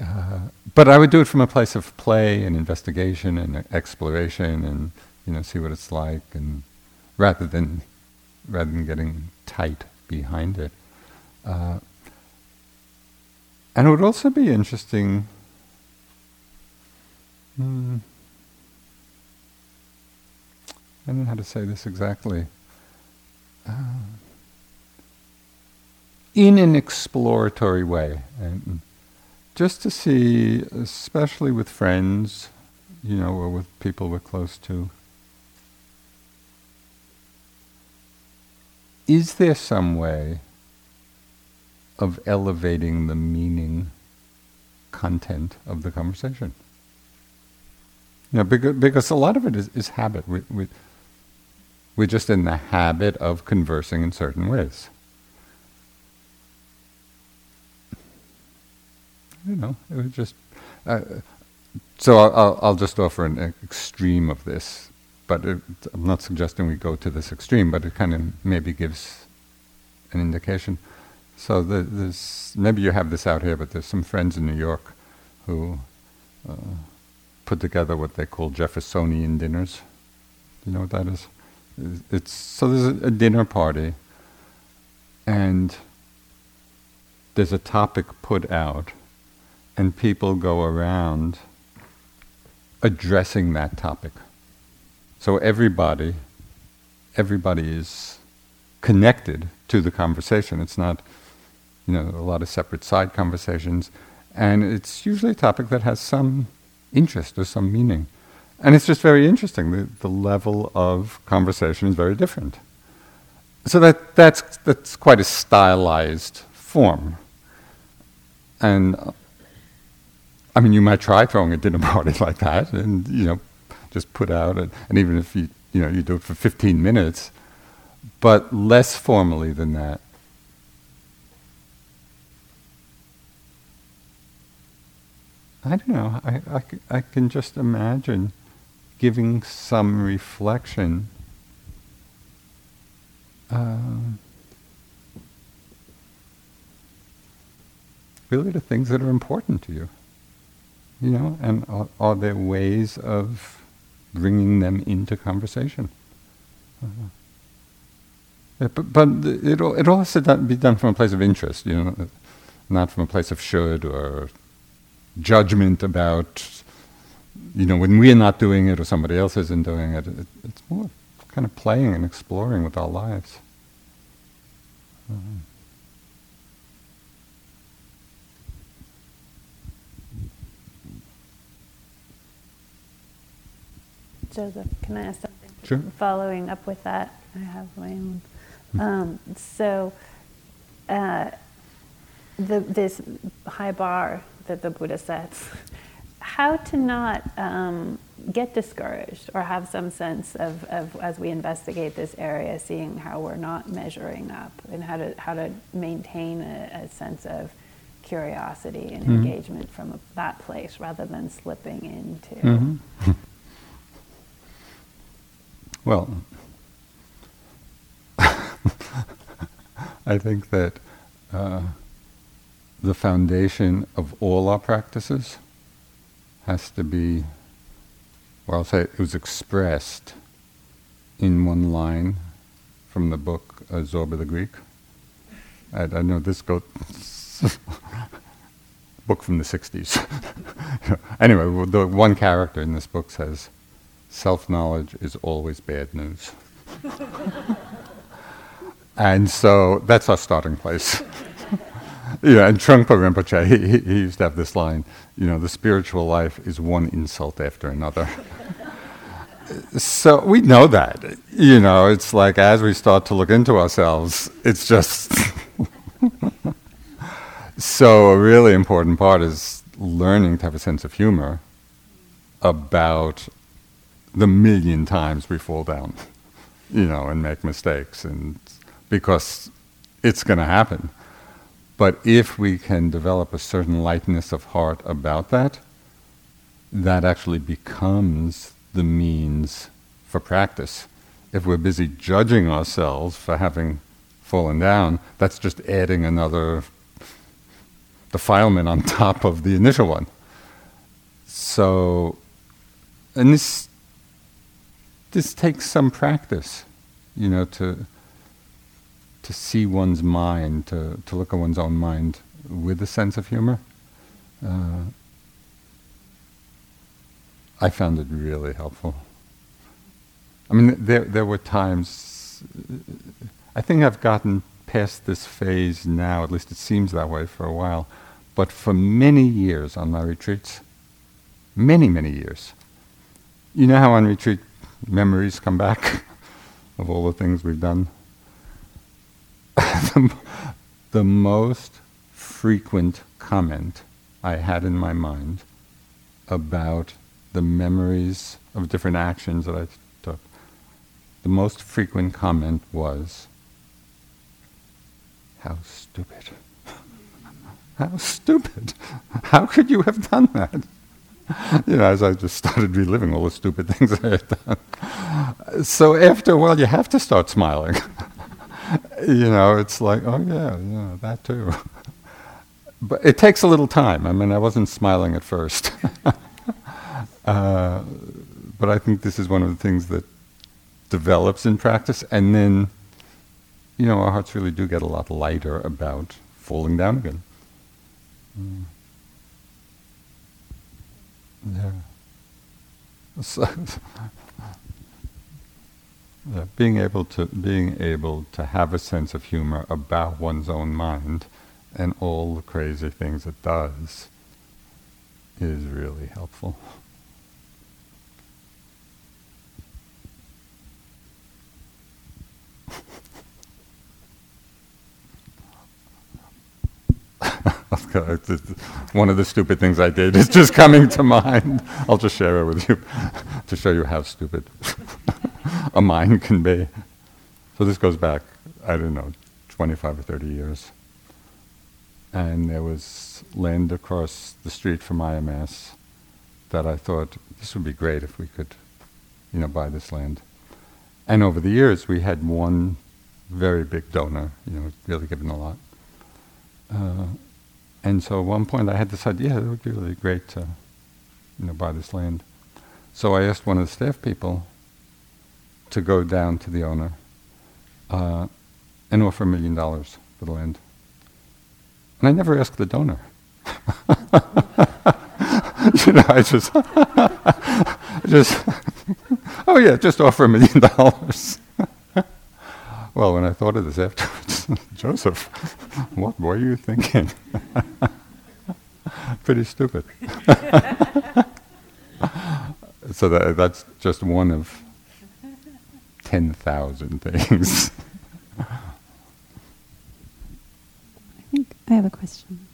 Uh, but I would do it from a place of play and investigation and exploration, and you know, see what it's like, and rather than rather than getting tight behind it. Uh, and it would also be interesting Hmm. I don't know how to say this exactly. Uh, in an exploratory way, and just to see, especially with friends, you know, or with people we're close to, is there some way of elevating the meaning, content of the conversation? Know, because, because a lot of it is, is habit. We, we, we're just in the habit of conversing in certain ways. You know, it was just. Uh, so I'll, I'll, I'll, just offer an extreme of this, but it, I'm not suggesting we go to this extreme, but it kind of maybe gives an indication. So the, maybe you have this out here, but there's some friends in New York who uh, put together what they call Jeffersonian dinners. You know what that is? It's so there's a dinner party, and there's a topic put out, and people go around addressing that topic. So everybody, everybody is connected to the conversation. It's not, you know, a lot of separate side conversations, and it's usually a topic that has some interest or some meaning. And it's just very interesting. The, the level of conversation is very different. So that, that's, that's quite a stylized form. And uh, I mean, you might try throwing a dinner party [laughs] like that and, you know, just put out, and, and even if you, you know, you do it for 15 minutes, but less formally than that. I don't know. I, I, I can just imagine giving some reflection. Um, really, the things that are important to you. You know, and are, are there ways of bringing them into conversation? Uh, yeah, but but it all, it all has to be done from a place of interest, you know, not from a place of should or judgment about you know, when we're not doing it or somebody else isn't doing it, it it's more kind of playing and exploring with our lives. Mm-hmm. Joseph, can I ask something? Sure. Following up with that, I have my own. Mm-hmm. Um, so, uh, the, this high bar that the Buddha sets how to not um, get discouraged or have some sense of, of, as we investigate this area, seeing how we're not measuring up and how to, how to maintain a, a sense of curiosity and mm-hmm. engagement from a, that place rather than slipping into. Mm-hmm. [laughs] well, [laughs] I think that uh, the foundation of all our practices has to be, well, I'll say it was expressed in one line from the book uh, Zorba the Greek. I, I know this goes, [laughs] book from the 60s. [laughs] anyway, the one character in this book says, self knowledge is always bad news. [laughs] and so that's our starting place. [laughs] yeah, and Trungpa Rinpoche, he, he used to have this line, you know, the spiritual life is one insult after another. [laughs] so we know that. You know, it's like as we start to look into ourselves, it's just. so a really important part is learning to have a sense of humor about the million times we fall down, you know, and make mistakes, and because it's going to happen. But if we can develop a certain lightness of heart about that, that actually becomes the means for practice. If we're busy judging ourselves for having fallen down, that's just adding another defilement on [laughs] top of the initial one. So, and this this takes some practice, you know, to to see one's mind, to, to look at one's own mind with a sense of humor. Uh, I found it really helpful. I mean, there there were times. I think I've gotten past this phase now. At least it seems that way for a while. But for many years on my retreats, many many years. You know how on retreat memories come back [laughs] of all the things we've done. [laughs] the, the most frequent comment I had in my mind about the memories of different actions that I took, the most frequent comment was, How stupid. [laughs] How stupid. How could you have done that? [laughs] You know, as I just started reliving all the stupid things I had done. So after a while, you have to start smiling. [laughs] you know, it's like, oh yeah, yeah, that too. [laughs] but it takes a little time. I mean, I wasn't smiling at first. uh, but I think this is one of the things that develops in practice, and then, you know, our hearts really do get a lot lighter about falling down again. Mm. Yeah. So, [laughs] yeah, being able to being able to have a sense of humor about one's own mind and all the crazy things it does is really helpful. One of the stupid things I did is just coming to mind. I'll just share it with you [laughs] to show you how stupid [laughs] a mind can be. So this goes back, I don't know, 25 or 30 years. And there was land across the street from IMS that I thought this would be great if we could, you know, buy this land. And over the years, we had one very big donor, you know, really given a lot. Uh, and so at one point I had this idea, it would be really great to, you know, buy this land. So I asked one of the staff people to go down to the owner uh, and offer a million dollars for the land. And I never asked the donor. [laughs] you know, I just, [laughs] just, [laughs] oh yeah, just offer a million dollars. Well, when I thought of this afterwards, [laughs] Joseph, what were you thinking? [laughs] Pretty stupid. [laughs] so that, that's just one of 10,000 things. I think I have a question.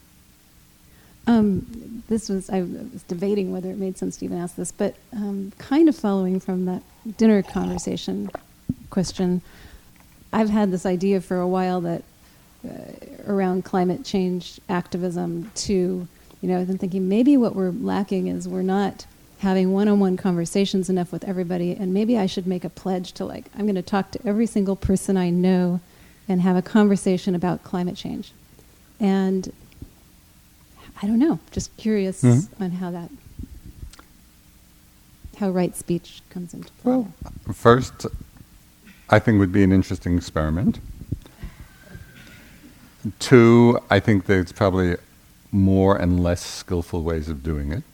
Um, this was, I was debating whether it made sense to even ask this, but um, kind of following from that dinner conversation question, I've had this idea for a while that uh, around climate change activism to, you know, I've been thinking maybe what we're lacking is we're not having one-on-one conversations enough with everybody and maybe I should make a pledge to like I'm going to talk to every single person I know and have a conversation about climate change. And I don't know, just curious mm-hmm. on how that how right speech comes into play. Well, first I think would be an interesting experiment. Two, I think there's probably more and less skillful ways of doing it.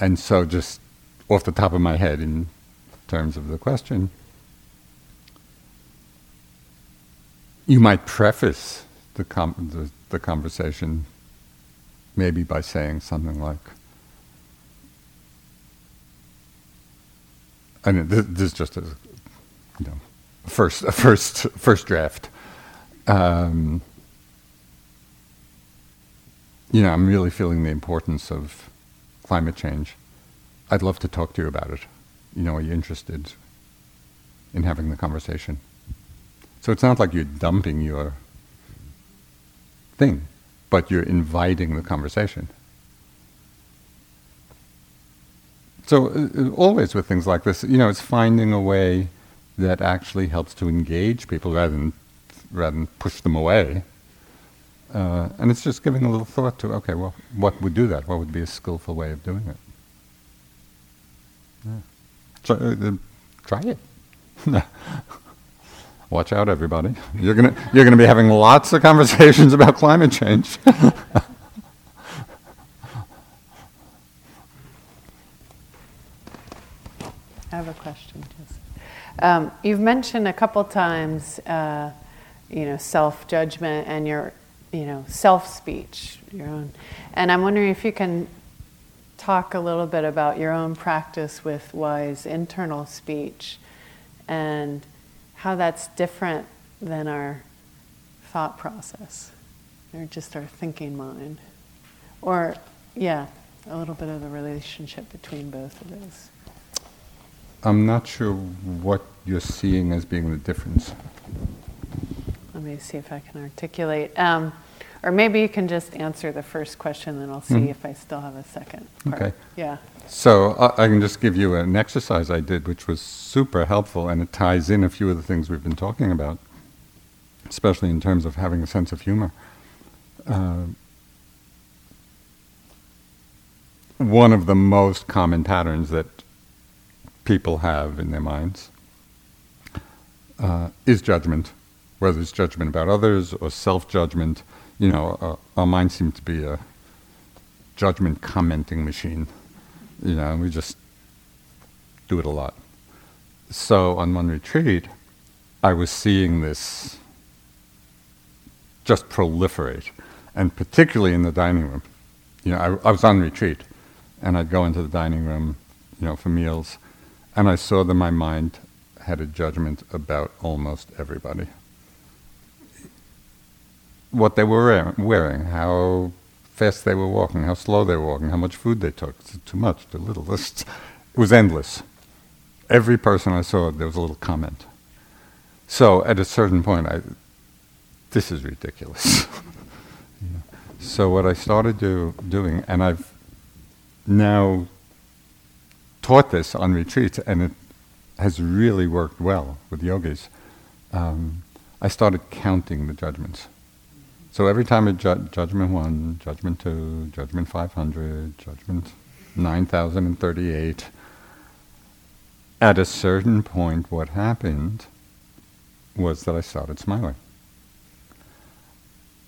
And so, just off the top of my head, in terms of the question, you might preface the, com- the, the conversation maybe by saying something like, I mean, this, this is just a, you know, first, [laughs] first, first draft. Um, you know, I'm really feeling the importance of climate change. I'd love to talk to you about it. You know, are you interested in having the conversation? So it's not like you're dumping your thing, but you're inviting the conversation. So uh, uh, always with things like this, you know, it's finding a way that actually helps to engage people rather than rather than push them away. Uh, and it's just giving a little thought to, okay, well, what would do that? What would be a skillful way of doing it? Yeah. So, uh, uh, try it. [laughs] Watch out, everybody. You're gonna you're gonna be having lots of conversations [laughs] about climate change. [laughs] I have a question. Um, you've mentioned a couple times, uh, you know, self-judgment and your, you know, self-speech, your own. And I'm wondering if you can talk a little bit about your own practice with wise internal speech and how that's different than our thought process or just our thinking mind. Or, yeah, a little bit of the relationship between both of those. I'm not sure what you're seeing as being the difference. Let me see if I can articulate. Um, or maybe you can just answer the first question, then I'll see mm if I still have a second. Part. Okay. Yeah. So uh, I can just give you an exercise I did, which was super helpful, and it ties in a few of the things we've been talking about, especially in terms of having a sense of humor. Uh, one of the most common patterns that people have in their minds uh, is judgment, whether it's judgment about others or self judgment. You know, uh, our minds seem to be a judgment commenting machine. You know, and we just do it a lot. So on one retreat, I was seeing this just proliferate, and particularly in the dining room. You know, I, I was on retreat, and I'd go into the dining room, you know, for meals, and I saw that my mind had a judgment about almost everybody. What they were wearing, how fast they were walking, how slow they were walking, how much food they took. Too much, too little. It [laughs] was endless. Every person I saw, there was a little comment. So at a certain point, I, this is ridiculous. [laughs] So what I started do, doing, and I've now taught this on retreats, and it has really worked well with yogis. Um, I started counting the judgments. So every time a ju- judgment one, judgment two, judgment 500, judgment 9038, at a certain point, what happened was that I started smiling.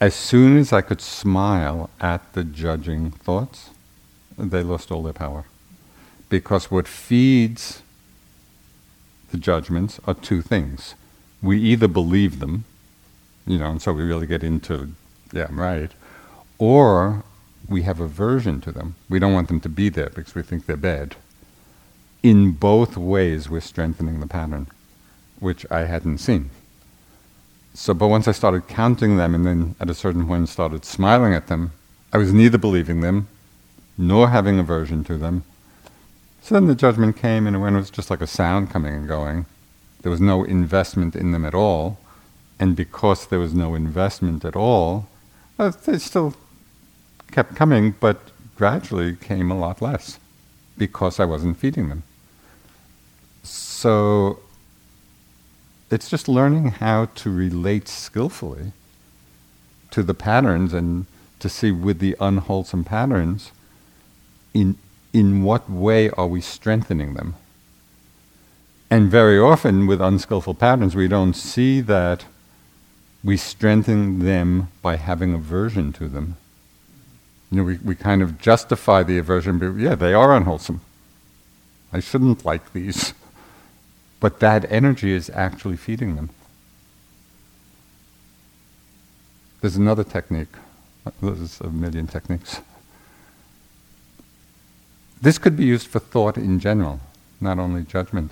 As soon as I could smile at the judging thoughts, they lost all their power. Because what feeds the judgments are two things. We either believe them, you know, and so we really get into, yeah, I'm right, or we have aversion to them. We don't want them to be there because we think they're bad. In both ways, we're strengthening the pattern, which I hadn't seen. So, but once I started counting them and then at a certain point started smiling at them, I was neither believing them nor having aversion to them. So then the judgment came, and when it was just like a sound coming and going, there was no investment in them at all. And because there was no investment at all, uh, they still kept coming, but gradually came a lot less because I wasn't feeding them. So it's just learning how to relate skillfully to the patterns and to see with the unwholesome patterns in, in what way are we strengthening them? And very often with unskillful patterns, we don't see that we strengthen them by having aversion to them. You know, we, we kind of justify the aversion, but yeah, they are unwholesome. I shouldn't like these. [laughs] But that energy is actually feeding them. There's another technique. There's a million techniques. This could be used for thought in general, not only judgment.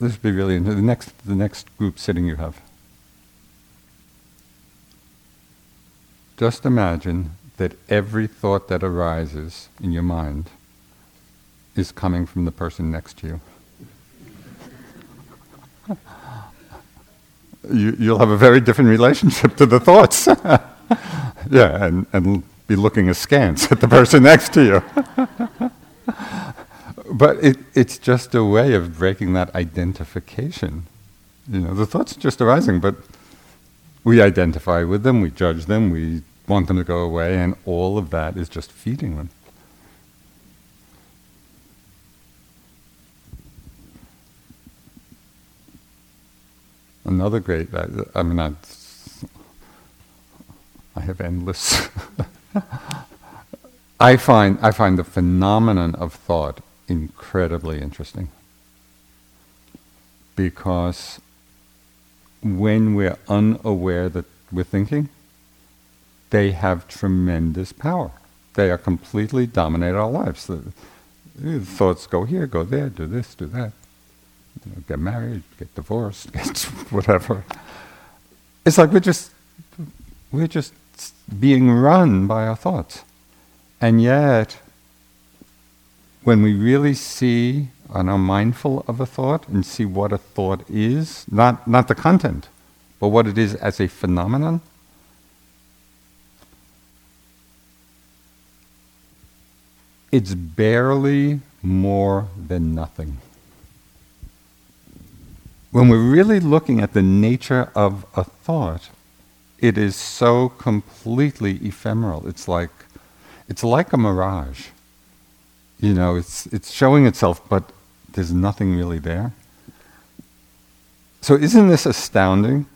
This would be really the next the next group sitting you have. Just imagine that every thought that arises in your mind is coming from the person next to you. you, you'll have a very different relationship to the thoughts. [laughs] yeah, and, and be looking askance at the person next to you. [laughs] but it, it's just a way of breaking that identification. You know, the thoughts are just arising, but we identify with them, we judge them, we want them to go away, and all of that is just feeding them. Another great, I, I mean, I, I have endless. [laughs] I find I find the phenomenon of thought incredibly interesting. Because when we're unaware that we're thinking, they have tremendous power. They are completely dominate our lives. The, thoughts go here, go there, do this, do that. You know, get married, get divorced, [laughs] get whatever. It's like we're just we're just being run by our thoughts. And yet, when we really see and are mindful of a thought and see what a thought is, not, not the content, but what it is as a phenomenon, it's barely more than nothing. When we're really looking at the nature of a thought, it is so completely ephemeral. It's like, it's like a mirage. You know, it's, it's showing itself, but there's nothing really there. So, isn't this astounding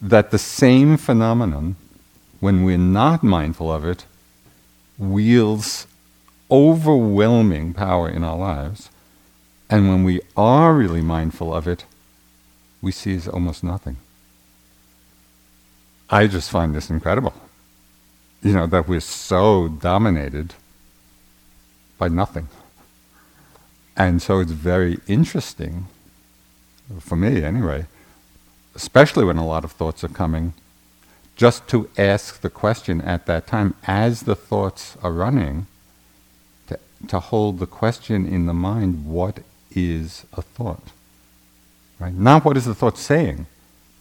that the same phenomenon, when we're not mindful of it, wields overwhelming power in our lives, and when we are really mindful of it, we see as almost nothing? I just find this incredible. You know, that we're so dominated by nothing. And so it's very interesting, for me anyway, especially when a lot of thoughts are coming, just to ask the question at that time, as the thoughts are running, to, to hold the question in the mind what is a thought? Right? Not what is the thought saying,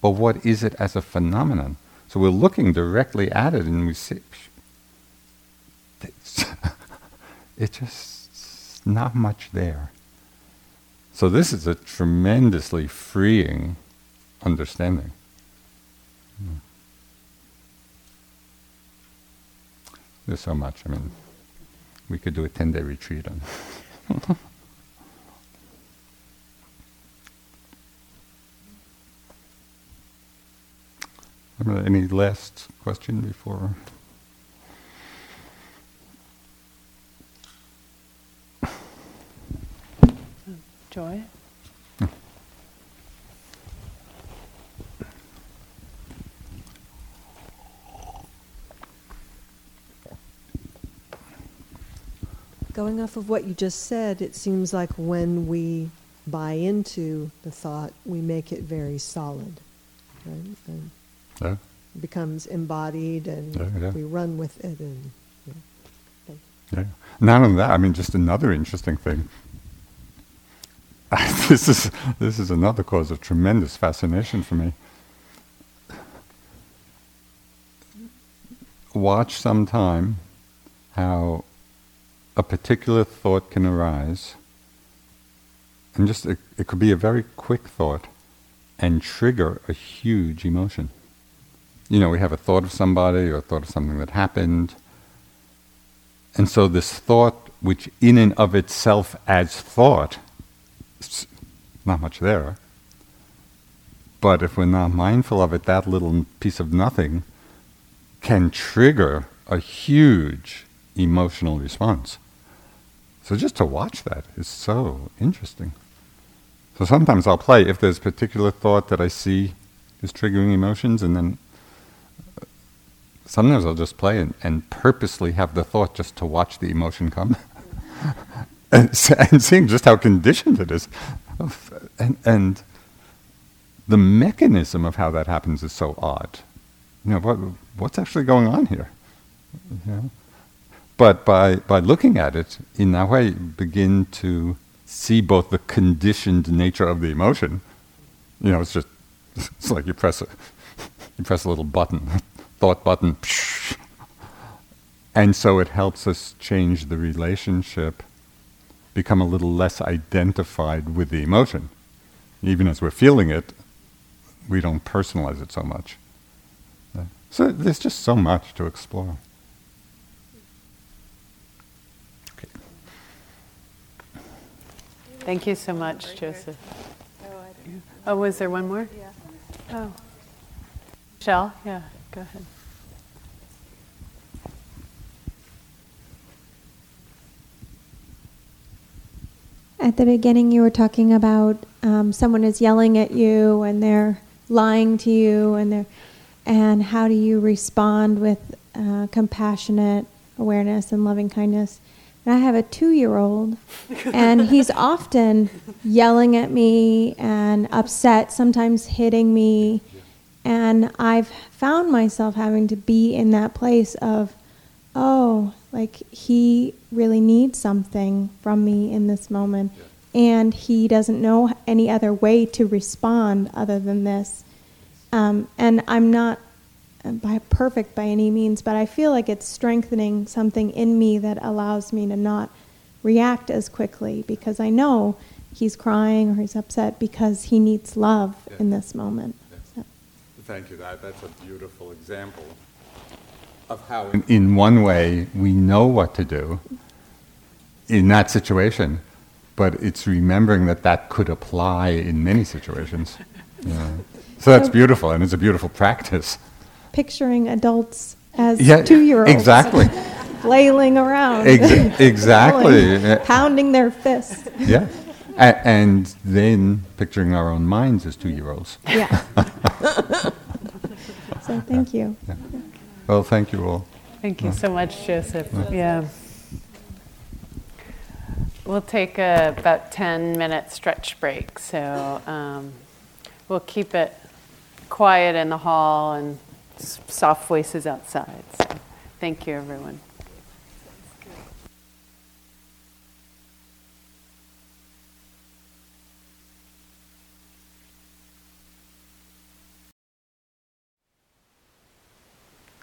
but what is it as a phenomenon? So we're looking directly at it and we see it's, [laughs] it's just not much there. So this is a tremendously freeing understanding. Hmm. There's so much. I mean, we could do a 10 day retreat on. [laughs] [laughs] Any last question before? Joy? Going off of what you just said, it seems like when we buy into the thought, we make it very solid. Right? And yeah. becomes embodied and yeah, we run with it and yeah. Not only that, I mean just another interesting thing. [laughs] this is this is another cause of tremendous fascination for me. Watch sometime how a particular thought can arise, and just it, it could be a very quick thought, and trigger a huge emotion you know, we have a thought of somebody or a thought of something that happened. And so this thought, which in and of itself as thought, not much there. But if we're not mindful of it, that little piece of nothing can trigger a huge emotional response. So just to watch that is so interesting. So sometimes I'll play if there's a particular thought that I see is triggering emotions, and then sometimes I'll just play and, and purposely have the thought just to watch the emotion come. [laughs] and, and seeing just how conditioned it is. And, and the mechanism of how that happens is so odd. You know, what, what's actually going on here? You know? But by, by looking at it in that way, begin to see both the conditioned nature of the emotion. You know, it's just, [laughs] it's like you press a, [laughs] you press a little button thought button. And so it helps us change the relationship, become a little less identified with the emotion. Even as we're feeling it, we don't personalize it so much. So there's just so much to explore. Okay. Thank you so much, Joseph. Oh, was there one more? Yeah. Oh. Michelle? Yeah. Go ahead. at the beginning you were talking about um, someone is yelling at you and they're lying to you and they're and how do you respond with uh, compassionate awareness and loving kindness and i have a two-year-old [laughs] and he's often yelling at me and upset sometimes hitting me and i've found myself having to be in that place of oh like he really needs something from me in this moment. And he doesn't know any other way to respond other than this. Um, and i'm not by perfect by any means but i feel like it's strengthening something in me that allows me to not react as quickly because i know he's crying or he's upset because he needs love in this moment Thank you. That, that's a beautiful example of how, in, in one way, we know what to do in that situation, but it's remembering that that could apply in many situations. Yeah. So that's beautiful, and it's a beautiful practice. picturing adults as Yeah, two-year-olds exactly. [laughs] flailing around Ex- exactly. yelling, [laughs] pounding their fists Yeah. A- and then picturing our own minds as two year olds. yeah [laughs] [laughs] so thank you Well, thank you all. Thank you so much, Joseph. Yeah. We'll take a about 10 minute stretch break. So um, we'll keep it quiet in the hall and soft voices outside. So thank you, everyone.